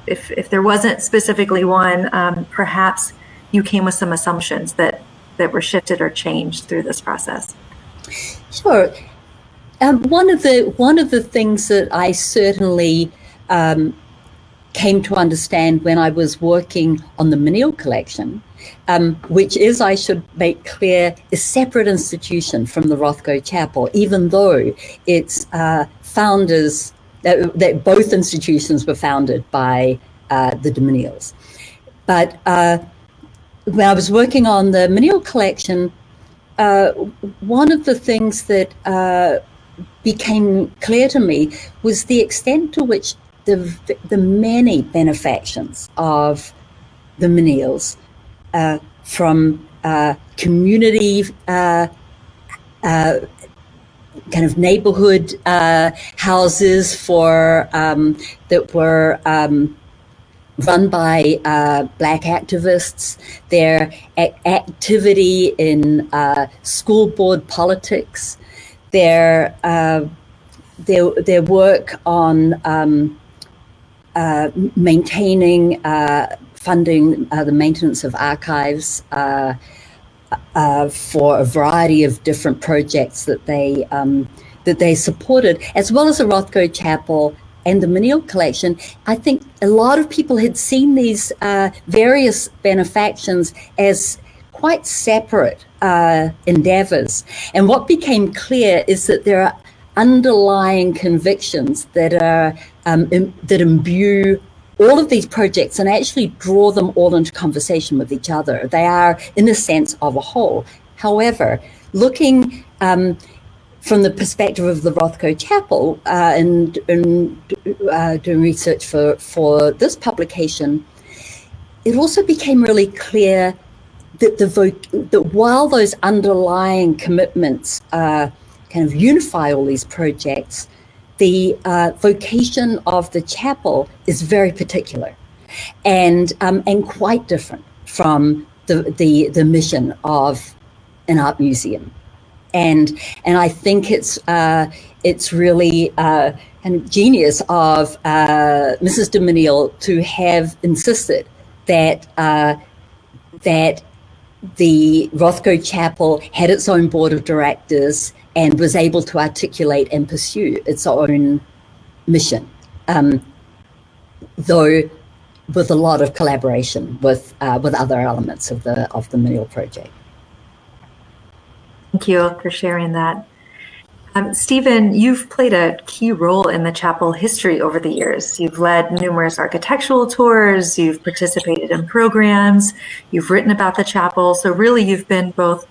if, if there wasn't specifically one, um, perhaps you came with some assumptions that, that were shifted or changed through this process. Sure. Um, one of the one of the things that I certainly um, came to understand when I was working on the Menil collection um, which is, I should make clear, a separate institution from the Rothko Chapel, even though its uh, founders, uh, that both institutions were founded by uh, the de Menils. But uh, when I was working on the Menil collection, uh, one of the things that uh, became clear to me was the extent to which the, the many benefactions of the Menils uh, from uh, community uh, uh, kind of neighborhood uh, houses for um, that were um, run by uh, black activists, their a- activity in uh, school board politics, their uh, their their work on um, maintaining funding uh, the maintenance of archives uh, uh, for a variety of different projects that they um, that they supported, as well as the Rothko Chapel and the Menil collection. I think a lot of people had seen these uh, various benefactions as quite separate uh, endeavors, and what became clear is that there are underlying convictions that are um, Im- that imbue all of these projects and actually draw them all into conversation with each other. They are, in a sense, of a whole. However, looking um, from the perspective of the Rothko Chapel uh, and, and uh, doing research for, for this publication, it also became really clear that the that while those underlying commitments uh, kind of unify all these projects, the uh, vocation of the chapel is very particular and um, and quite different from the, the the mission of an art museum and and I think it's uh, it's really uh, genius of uh, Mrs. de to have insisted that uh, that the Rothko Chapel had its own board of directors and was able to articulate and pursue its own mission, um, though with a lot of collaboration with uh, with other elements of the of the Menil project. Thank you for sharing that. Um, Stephen, you've played a key role in the chapel history over the years. You've led numerous architectural tours, you've participated in programs, you've written about the chapel. So, really, you've been both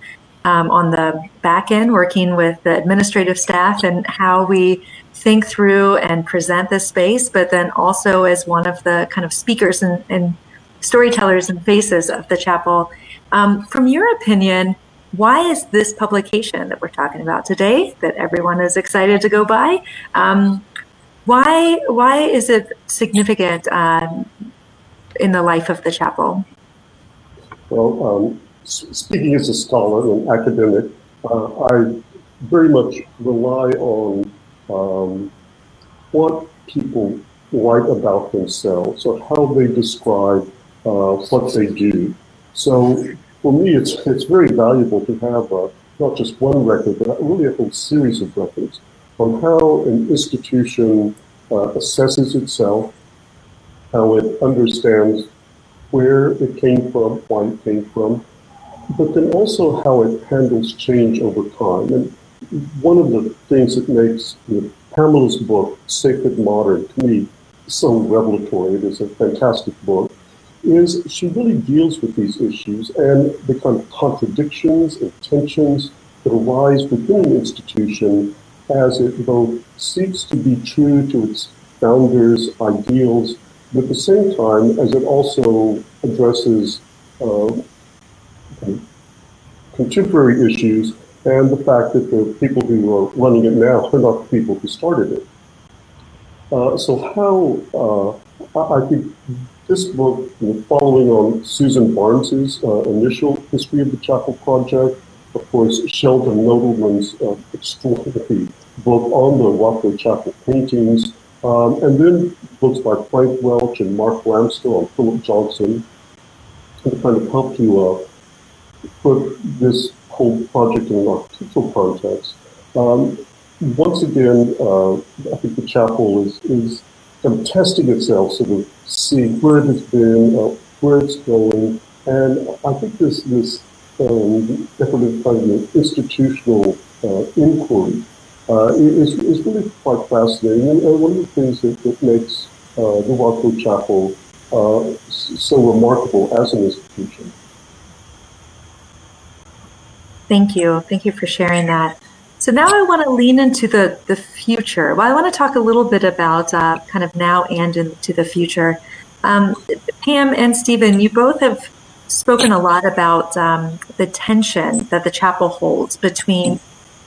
um, on the back end working with the administrative staff and how we think through and present this space, but then also as one of the kind of speakers and, and storytellers and faces of the chapel. Um, from your opinion, why is this publication that we're talking about today, that everyone is excited to go by, um, why why is it significant um, in the life of the chapel? Well, um, speaking as a scholar and academic, uh, I very much rely on um, what people write about themselves or how they describe uh, what they do. So for me, it's it's very valuable to have uh, not just one record, but really a whole series of records on how an institution uh, assesses itself, how it understands where it came from, why it came from, but then also how it handles change over time. And one of the things that makes you know, Pamela's book, Sacred Modern, to me, so revelatory. It is a fantastic book is she really deals with these issues and the kind of contradictions and tensions that arise within an institution as it both seeks to be true to its founders' ideals, but at the same time as it also addresses uh, contemporary issues and the fact that the people who are running it now are not the people who started it. Uh, so how uh, I think this book, following on Susan Barnes's uh, initial history of the chapel project, of course, Sheldon Nodelman's uh, extraordinary book on the Rothko Chapel paintings, um, and then books by Frank Welch and Mark Lamster on Philip Johnson, to kind of help you put this whole project in an architectural context. Um, once again, uh, I think the chapel is, is of testing itself, sort of seeing where it has been, uh, where it's going, and I think this this um, effort of kind of institutional uh, inquiry uh, is, is really quite fascinating, and, and one of the things that, that makes uh, the Rothko Chapel uh, so remarkable as an institution. Thank you. Thank you for sharing that. So now I want to lean into the, the future. Well, I want to talk a little bit about uh, kind of now and into the future. Um, Pam and Stephen, you both have spoken a lot about um, the tension that the chapel holds between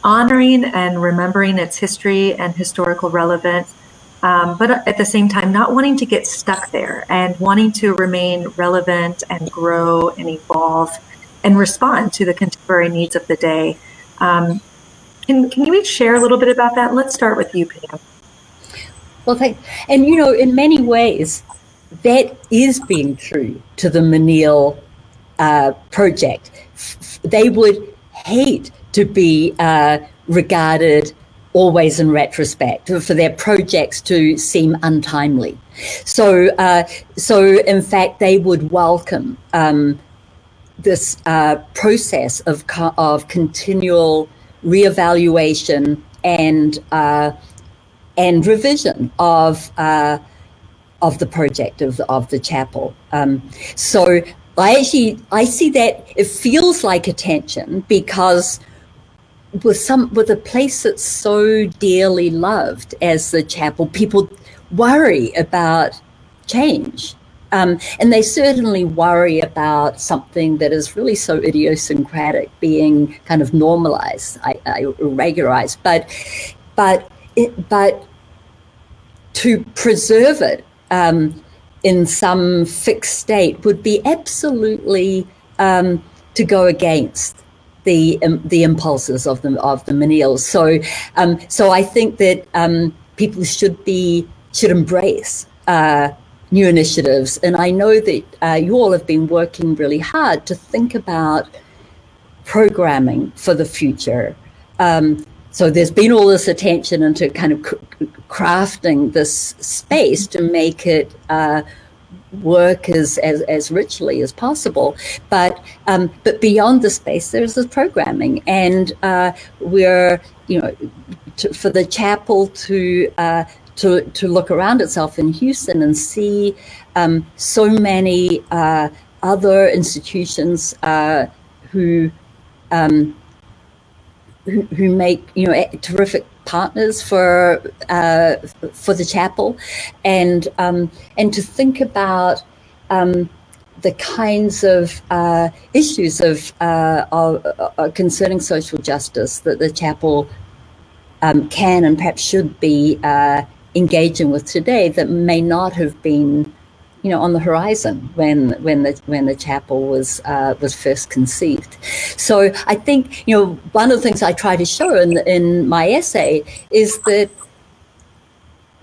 honoring and remembering its history and historical relevance, um, but at the same time, not wanting to get stuck there and wanting to remain relevant and grow and evolve and respond to the contemporary needs of the day. Um, can, can you share a little bit about that? Let's start with you, Pam. Well, thank, and you know, in many ways, that is being true to the Menil uh, project. They would hate to be uh, regarded always in retrospect for their projects to seem untimely. So, uh, so in fact, they would welcome um, this uh, process of of continual reevaluation and uh, and revision of uh, of the project of the, of the chapel. Um, so I actually I see that it feels like attention because with some with a place that's so dearly loved as the chapel, people worry about change. Um, and they certainly worry about something that is really so idiosyncratic being kind of normalized, I, I, regularized. But, but, it, but to preserve it um, in some fixed state would be absolutely um, to go against the um, the impulses of the of the Menils. So um, so I think that um, people should be should embrace uh, new initiatives, and I know that uh, you all have been working really hard to think about programming for the future. Um, so there's been all this attention into kind of crafting this space to make it uh, work as, as, as richly as possible. But um, but beyond the space, there's the programming, and uh, we're you know to, for the chapel to. Uh, to, to look around itself in Houston and see um, so many uh, other institutions uh, who, um, who, who make you know terrific partners for uh, for the chapel, and um, and to think about um, the kinds of uh, issues of, uh, of uh, concerning social justice that the chapel um, can and perhaps should be uh, engaging with today that may not have been you know, on the horizon when when the when the chapel was uh, was first conceived. So I think you know one of the things I try to show in in my essay is that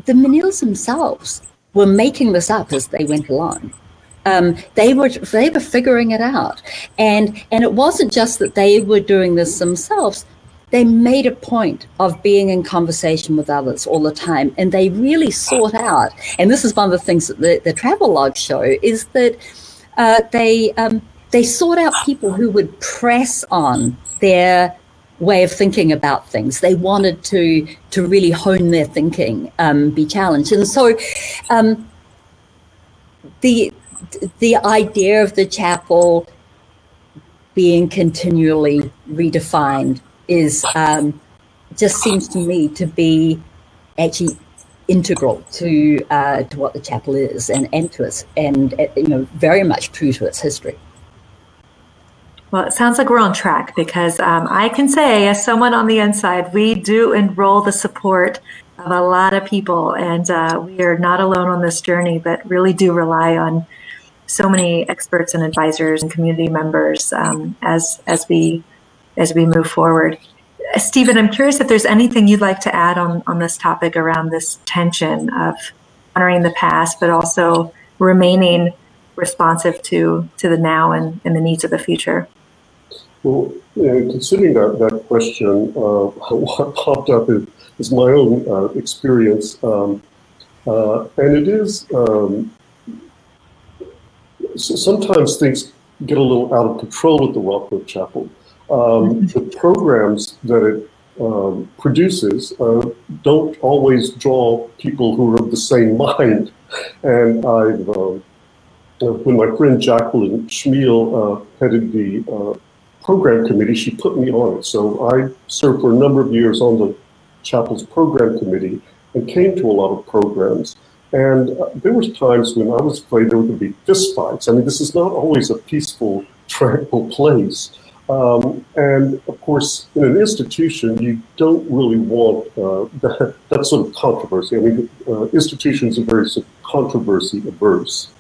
the Menils themselves were making this up as they went along. Um, they were they were figuring it out, and and it wasn't just that they were doing this themselves they made a point of being in conversation with others all the time and they really sought out and this is one of the things that the, the travel log show is that uh, they um, they sought out people who would press on their way of thinking about things. They wanted to to really hone their thinking um, be challenged. And so um, the the idea of the chapel being continually redefined is um, just seems to me to be actually integral to uh, to what the chapel is and, and to its and uh, you know very much true to its history. Well, it sounds like we're on track because um, I can say, as someone on the inside, we do enroll the support of a lot of people, and uh, we are not alone on this journey, but really do rely on so many experts and advisors and community members um, as as we as we move forward. Stephen, I'm curious if there's anything you'd like to add on, on this topic around this tension of honoring the past, but also remaining responsive to, to the now and, and the needs of the future. Well, considering that, that question, uh, what popped up is, is my own uh, experience. Um, uh, and it is um, so sometimes things get a little out of control at the Rothko Chapel. Um, the programs that it um, produces uh, don't always draw people who are of the same mind. And I've, um, when my friend Jacqueline Schmiel uh, headed the uh, program committee, she put me on it. So I served for a number of years on the chapel's program committee and came to a lot of programs. And uh, there was times when I was afraid there would be fistfights. I mean, this is not always a peaceful, tranquil place. Um, and of course, in an institution, you don't really want uh, that, that, sort of controversy. I mean, uh, institutions are very sort of controversy averse.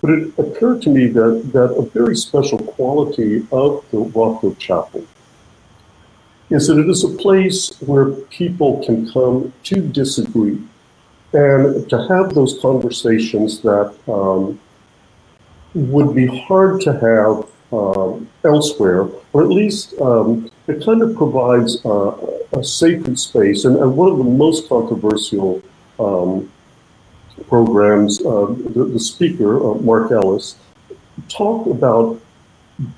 But it occurred to me that, that a very special quality of the Rothko Chapel is that it is a place where people can come to disagree and to have those conversations that um, would be hard to have um, elsewhere, or at least um, it kind of provides a sacred space. And, and, one of the most controversial um, programs, uh, the, the, speaker, uh, Mark Ellis, talked about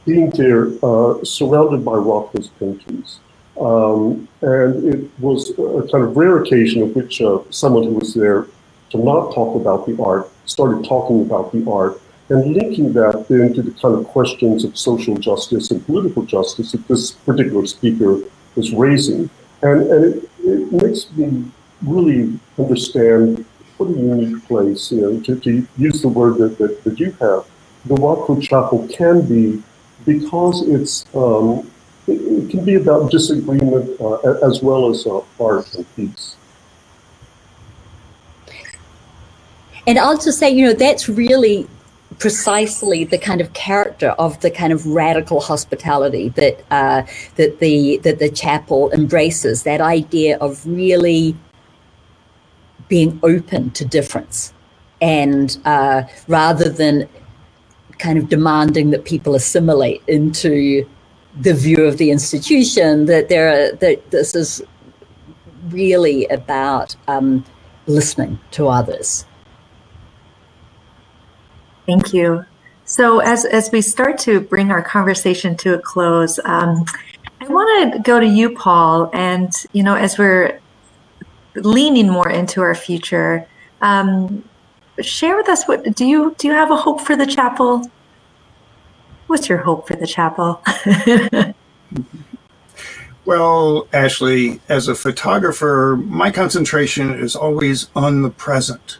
being there uh, surrounded by Rothko's paintings. Um, and it was a kind of rare occasion of which uh, someone who was there to not talk about the art started talking about the art and linking that then to the kind of questions of social justice and political justice that this particular speaker was raising. And, and it, it makes me really understand what a unique place, you know, to, to use the word that, that, that you have. The Rothko Chapel can be, because it's, um, it, it, can be about disagreement uh, as well as uh, art and peace. And just say, you know, that's really precisely the kind of character of the kind of radical hospitality that uh, that the that the chapel embraces. That idea of really being open to difference, and uh, rather than kind of demanding that people assimilate into the view of the institution, that there are, that this is really about um, listening to others Thank you. So as as we start to bring our conversation to a close, um, I want to go to you, Paul, and you know, as we're leaning more into our future, um, share with us what do you do? You have a hope for the chapel? What's your hope for the chapel? well, Ashley, as a photographer, my concentration is always on the present.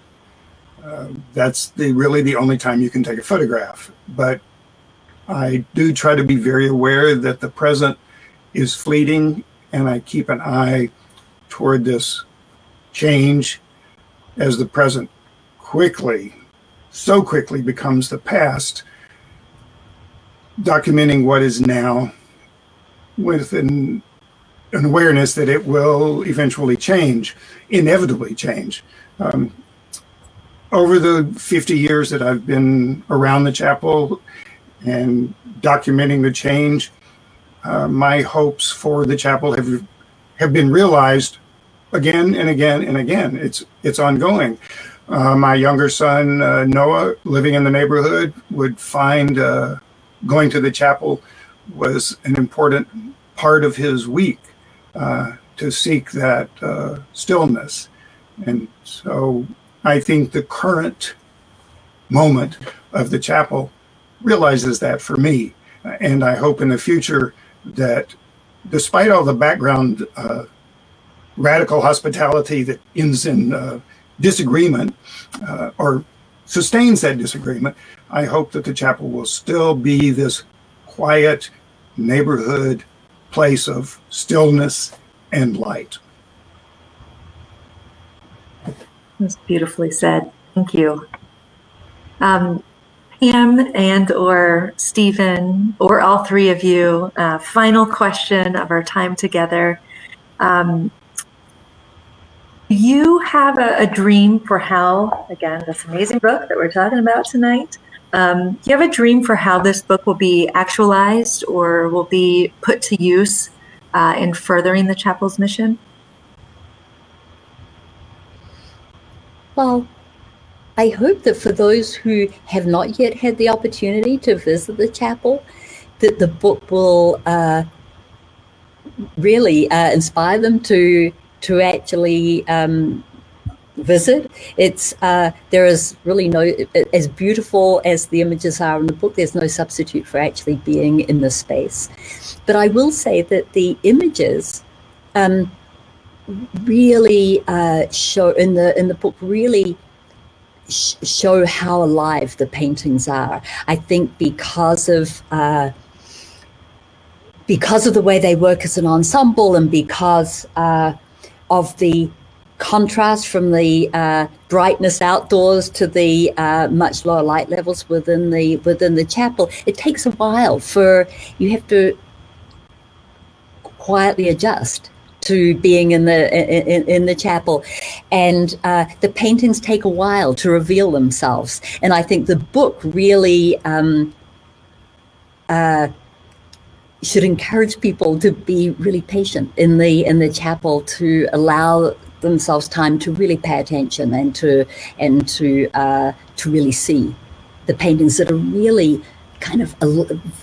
That's the, really the only time you can take a photograph. But I do try to be very aware that the present is fleeting, and I keep an eye toward this change as the present quickly, so quickly becomes the past, documenting what is now with an, an awareness that it will eventually change, inevitably change. Um, over the 50 years that I've been around the chapel and documenting the change, uh, my hopes for the chapel have have been realized again and again and again. It's it's ongoing. Uh, my younger son uh, Noah, living in the neighborhood, would find uh, going to the chapel was an important part of his week uh, to seek that uh, stillness, and so I think the current moment of the chapel realizes that for me. And I hope in the future that despite all the background uh, radical hospitality that ends in uh, disagreement uh, or sustains that disagreement, I hope that the chapel will still be this quiet neighborhood place of stillness and light. That's beautifully said. Thank you. Um, Pam and or Stephen or all three of you, uh, final question of our time together. Um, do you have a, a, dream for how, again, this amazing book that we're talking about tonight. Um, do you have a dream for how this book will be actualized or will be put to use uh, in furthering the chapel's mission? Well, I hope that for those who have not yet had the opportunity to visit the chapel, that the book will uh, really uh, inspire them to to actually um, visit. It's uh, there is really no as beautiful as the images are in the book. There's no substitute for actually being in the space. But I will say that the images. Um, really uh, show in the in the book really sh- show how alive the paintings are. I think because of uh, because of the way they work as an ensemble and because uh, of the contrast from the uh, brightness outdoors to the uh, much lower light levels within the within the chapel, it takes a while for you have to quietly adjust to being in the in, in the chapel, and uh, the paintings take a while to reveal themselves. And I think the book really um, uh, should encourage people to be really patient in the in the chapel to allow themselves time to really pay attention and to and to uh, to really see the paintings that are really kind of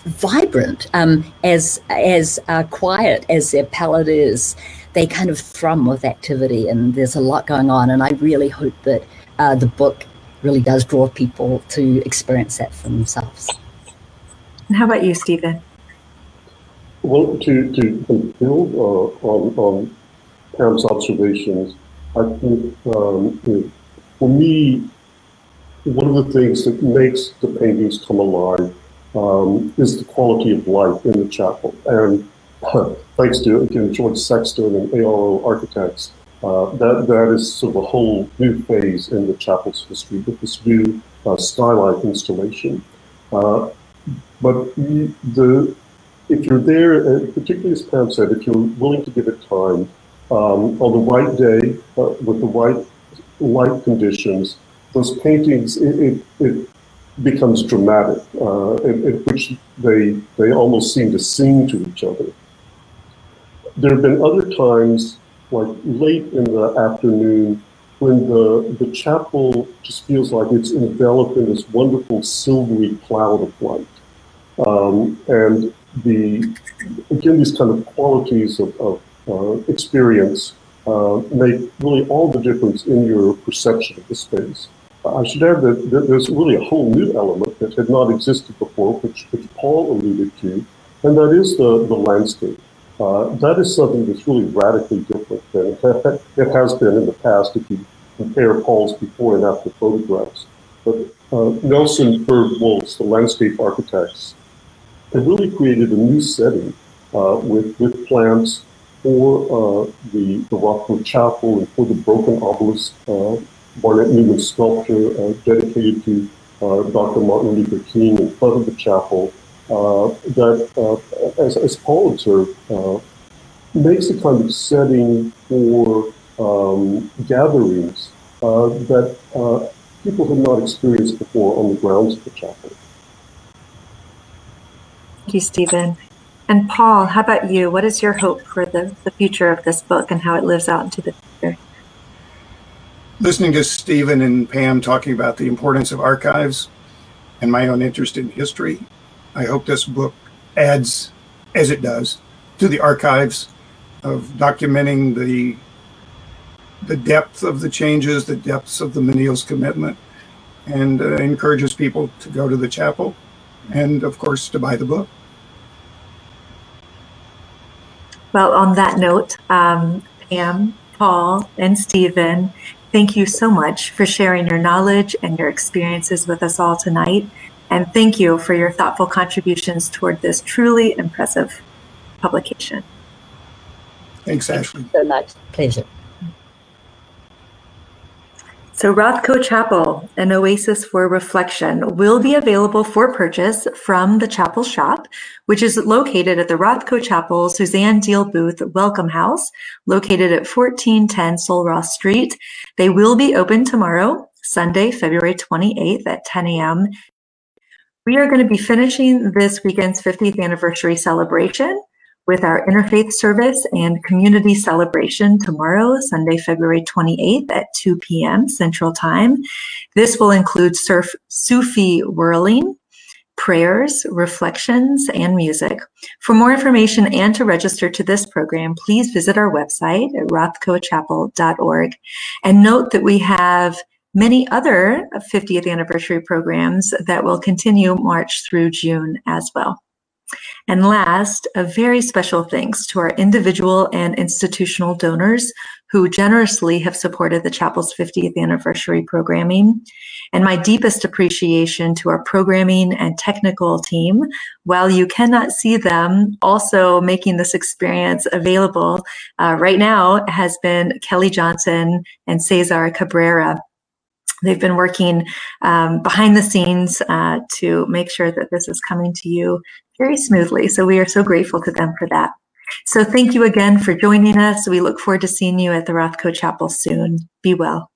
vibrant, um, as as uh, quiet as their palette is. They kind of thrum with activity, and there's a lot going on. And I really hope that uh, the book really does draw people to experience that for themselves. And how about you, Stephen? Well, to, to build uh, on, on Pam's observations, I think um, for me, one of the things that makes the paintings come alive um, is the quality of life in the chapel. And uh, thanks to, again, George Sexton and ARO Architects, uh, that, that is sort of a whole new phase in the chapel's history with this new uh, skylight installation. Uh, but the, if you're there, particularly as Pam said, if you're willing to give it time, um, on the right day, uh, with the right light conditions, those paintings, it, it, it becomes dramatic, uh, in, in, which they, they almost seem to sing to each other. There have been other times, like late in the afternoon, when the, the chapel just feels like it's enveloped in this wonderful silvery cloud of light. Um, and the again, these kind of qualities of, of uh, experience uh, make really all the difference in your perception of the space. I should add that, there's really a whole new element that had not existed before, which, which Paul alluded to, and that is the, the landscape. Uh, that is something that's really radically different than it has been in the past if you compare Paul's before and after photographs. But uh, Nelson Byrd Woltz, the landscape architects, have really created a new setting uh, with, with plants for uh, the, the Rothko Chapel and for the broken obelisk uh, Barnett Newman sculpture uh, dedicated to uh, Dr. Martin Luther King in front of the chapel uh, that, uh, as, as Paul observed, makes a kind of setting for um, gatherings that people have not experienced before on the grounds of the chapel. Thank you, Stephen. And Paul, how about you? What is your hope for the, the future of this book and how it lives out into the? Listening to Stephen and Pam talking about the importance of archives and my own interest in history, I hope this book adds, as it does, to the archives of documenting the the depth of the changes, the depths of the Menil's commitment, and uh, encourages people to go to the chapel and, of course, to buy the book. Well, on that note, um, Pam, Paul, and Stephen, thank you so much for sharing your knowledge and your experiences with us all tonight. And thank you for your thoughtful contributions toward this truly impressive publication. Thanks, Ashley. Thank you so much. Pleasure. So Rothko Chapel, an oasis for reflection, will be available for purchase from the chapel shop, which is located at the Rothko Chapel Suzanne Deal Booth Welcome House, located at 1410 Sul Ross Street. They will be open tomorrow, Sunday, February 28th at 10 a.m. We are going to be finishing this weekend's 50th anniversary celebration with our interfaith service and community celebration tomorrow, Sunday, February 28th at 2 p.m. Central Time. This will include surf, Sufi whirling, prayers, reflections, and music. For more information and to register to this program, please visit our website at rothkochapel.org. And note that we have many other 50th anniversary programs that will continue March through June as well. And last, a very special thanks to our individual and institutional donors who generously have supported the chapel's 50th anniversary programming. And my deepest appreciation to our programming and technical team. While you cannot see them, also making this experience available uh, right now has been Kelly Johnson and Cesar Cabrera. They've been working um, behind the scenes uh, to make sure that this is coming to you very smoothly. So we are so grateful to them for that. So thank you again for joining us. We look forward to seeing you at the Rothko Chapel soon. Be well.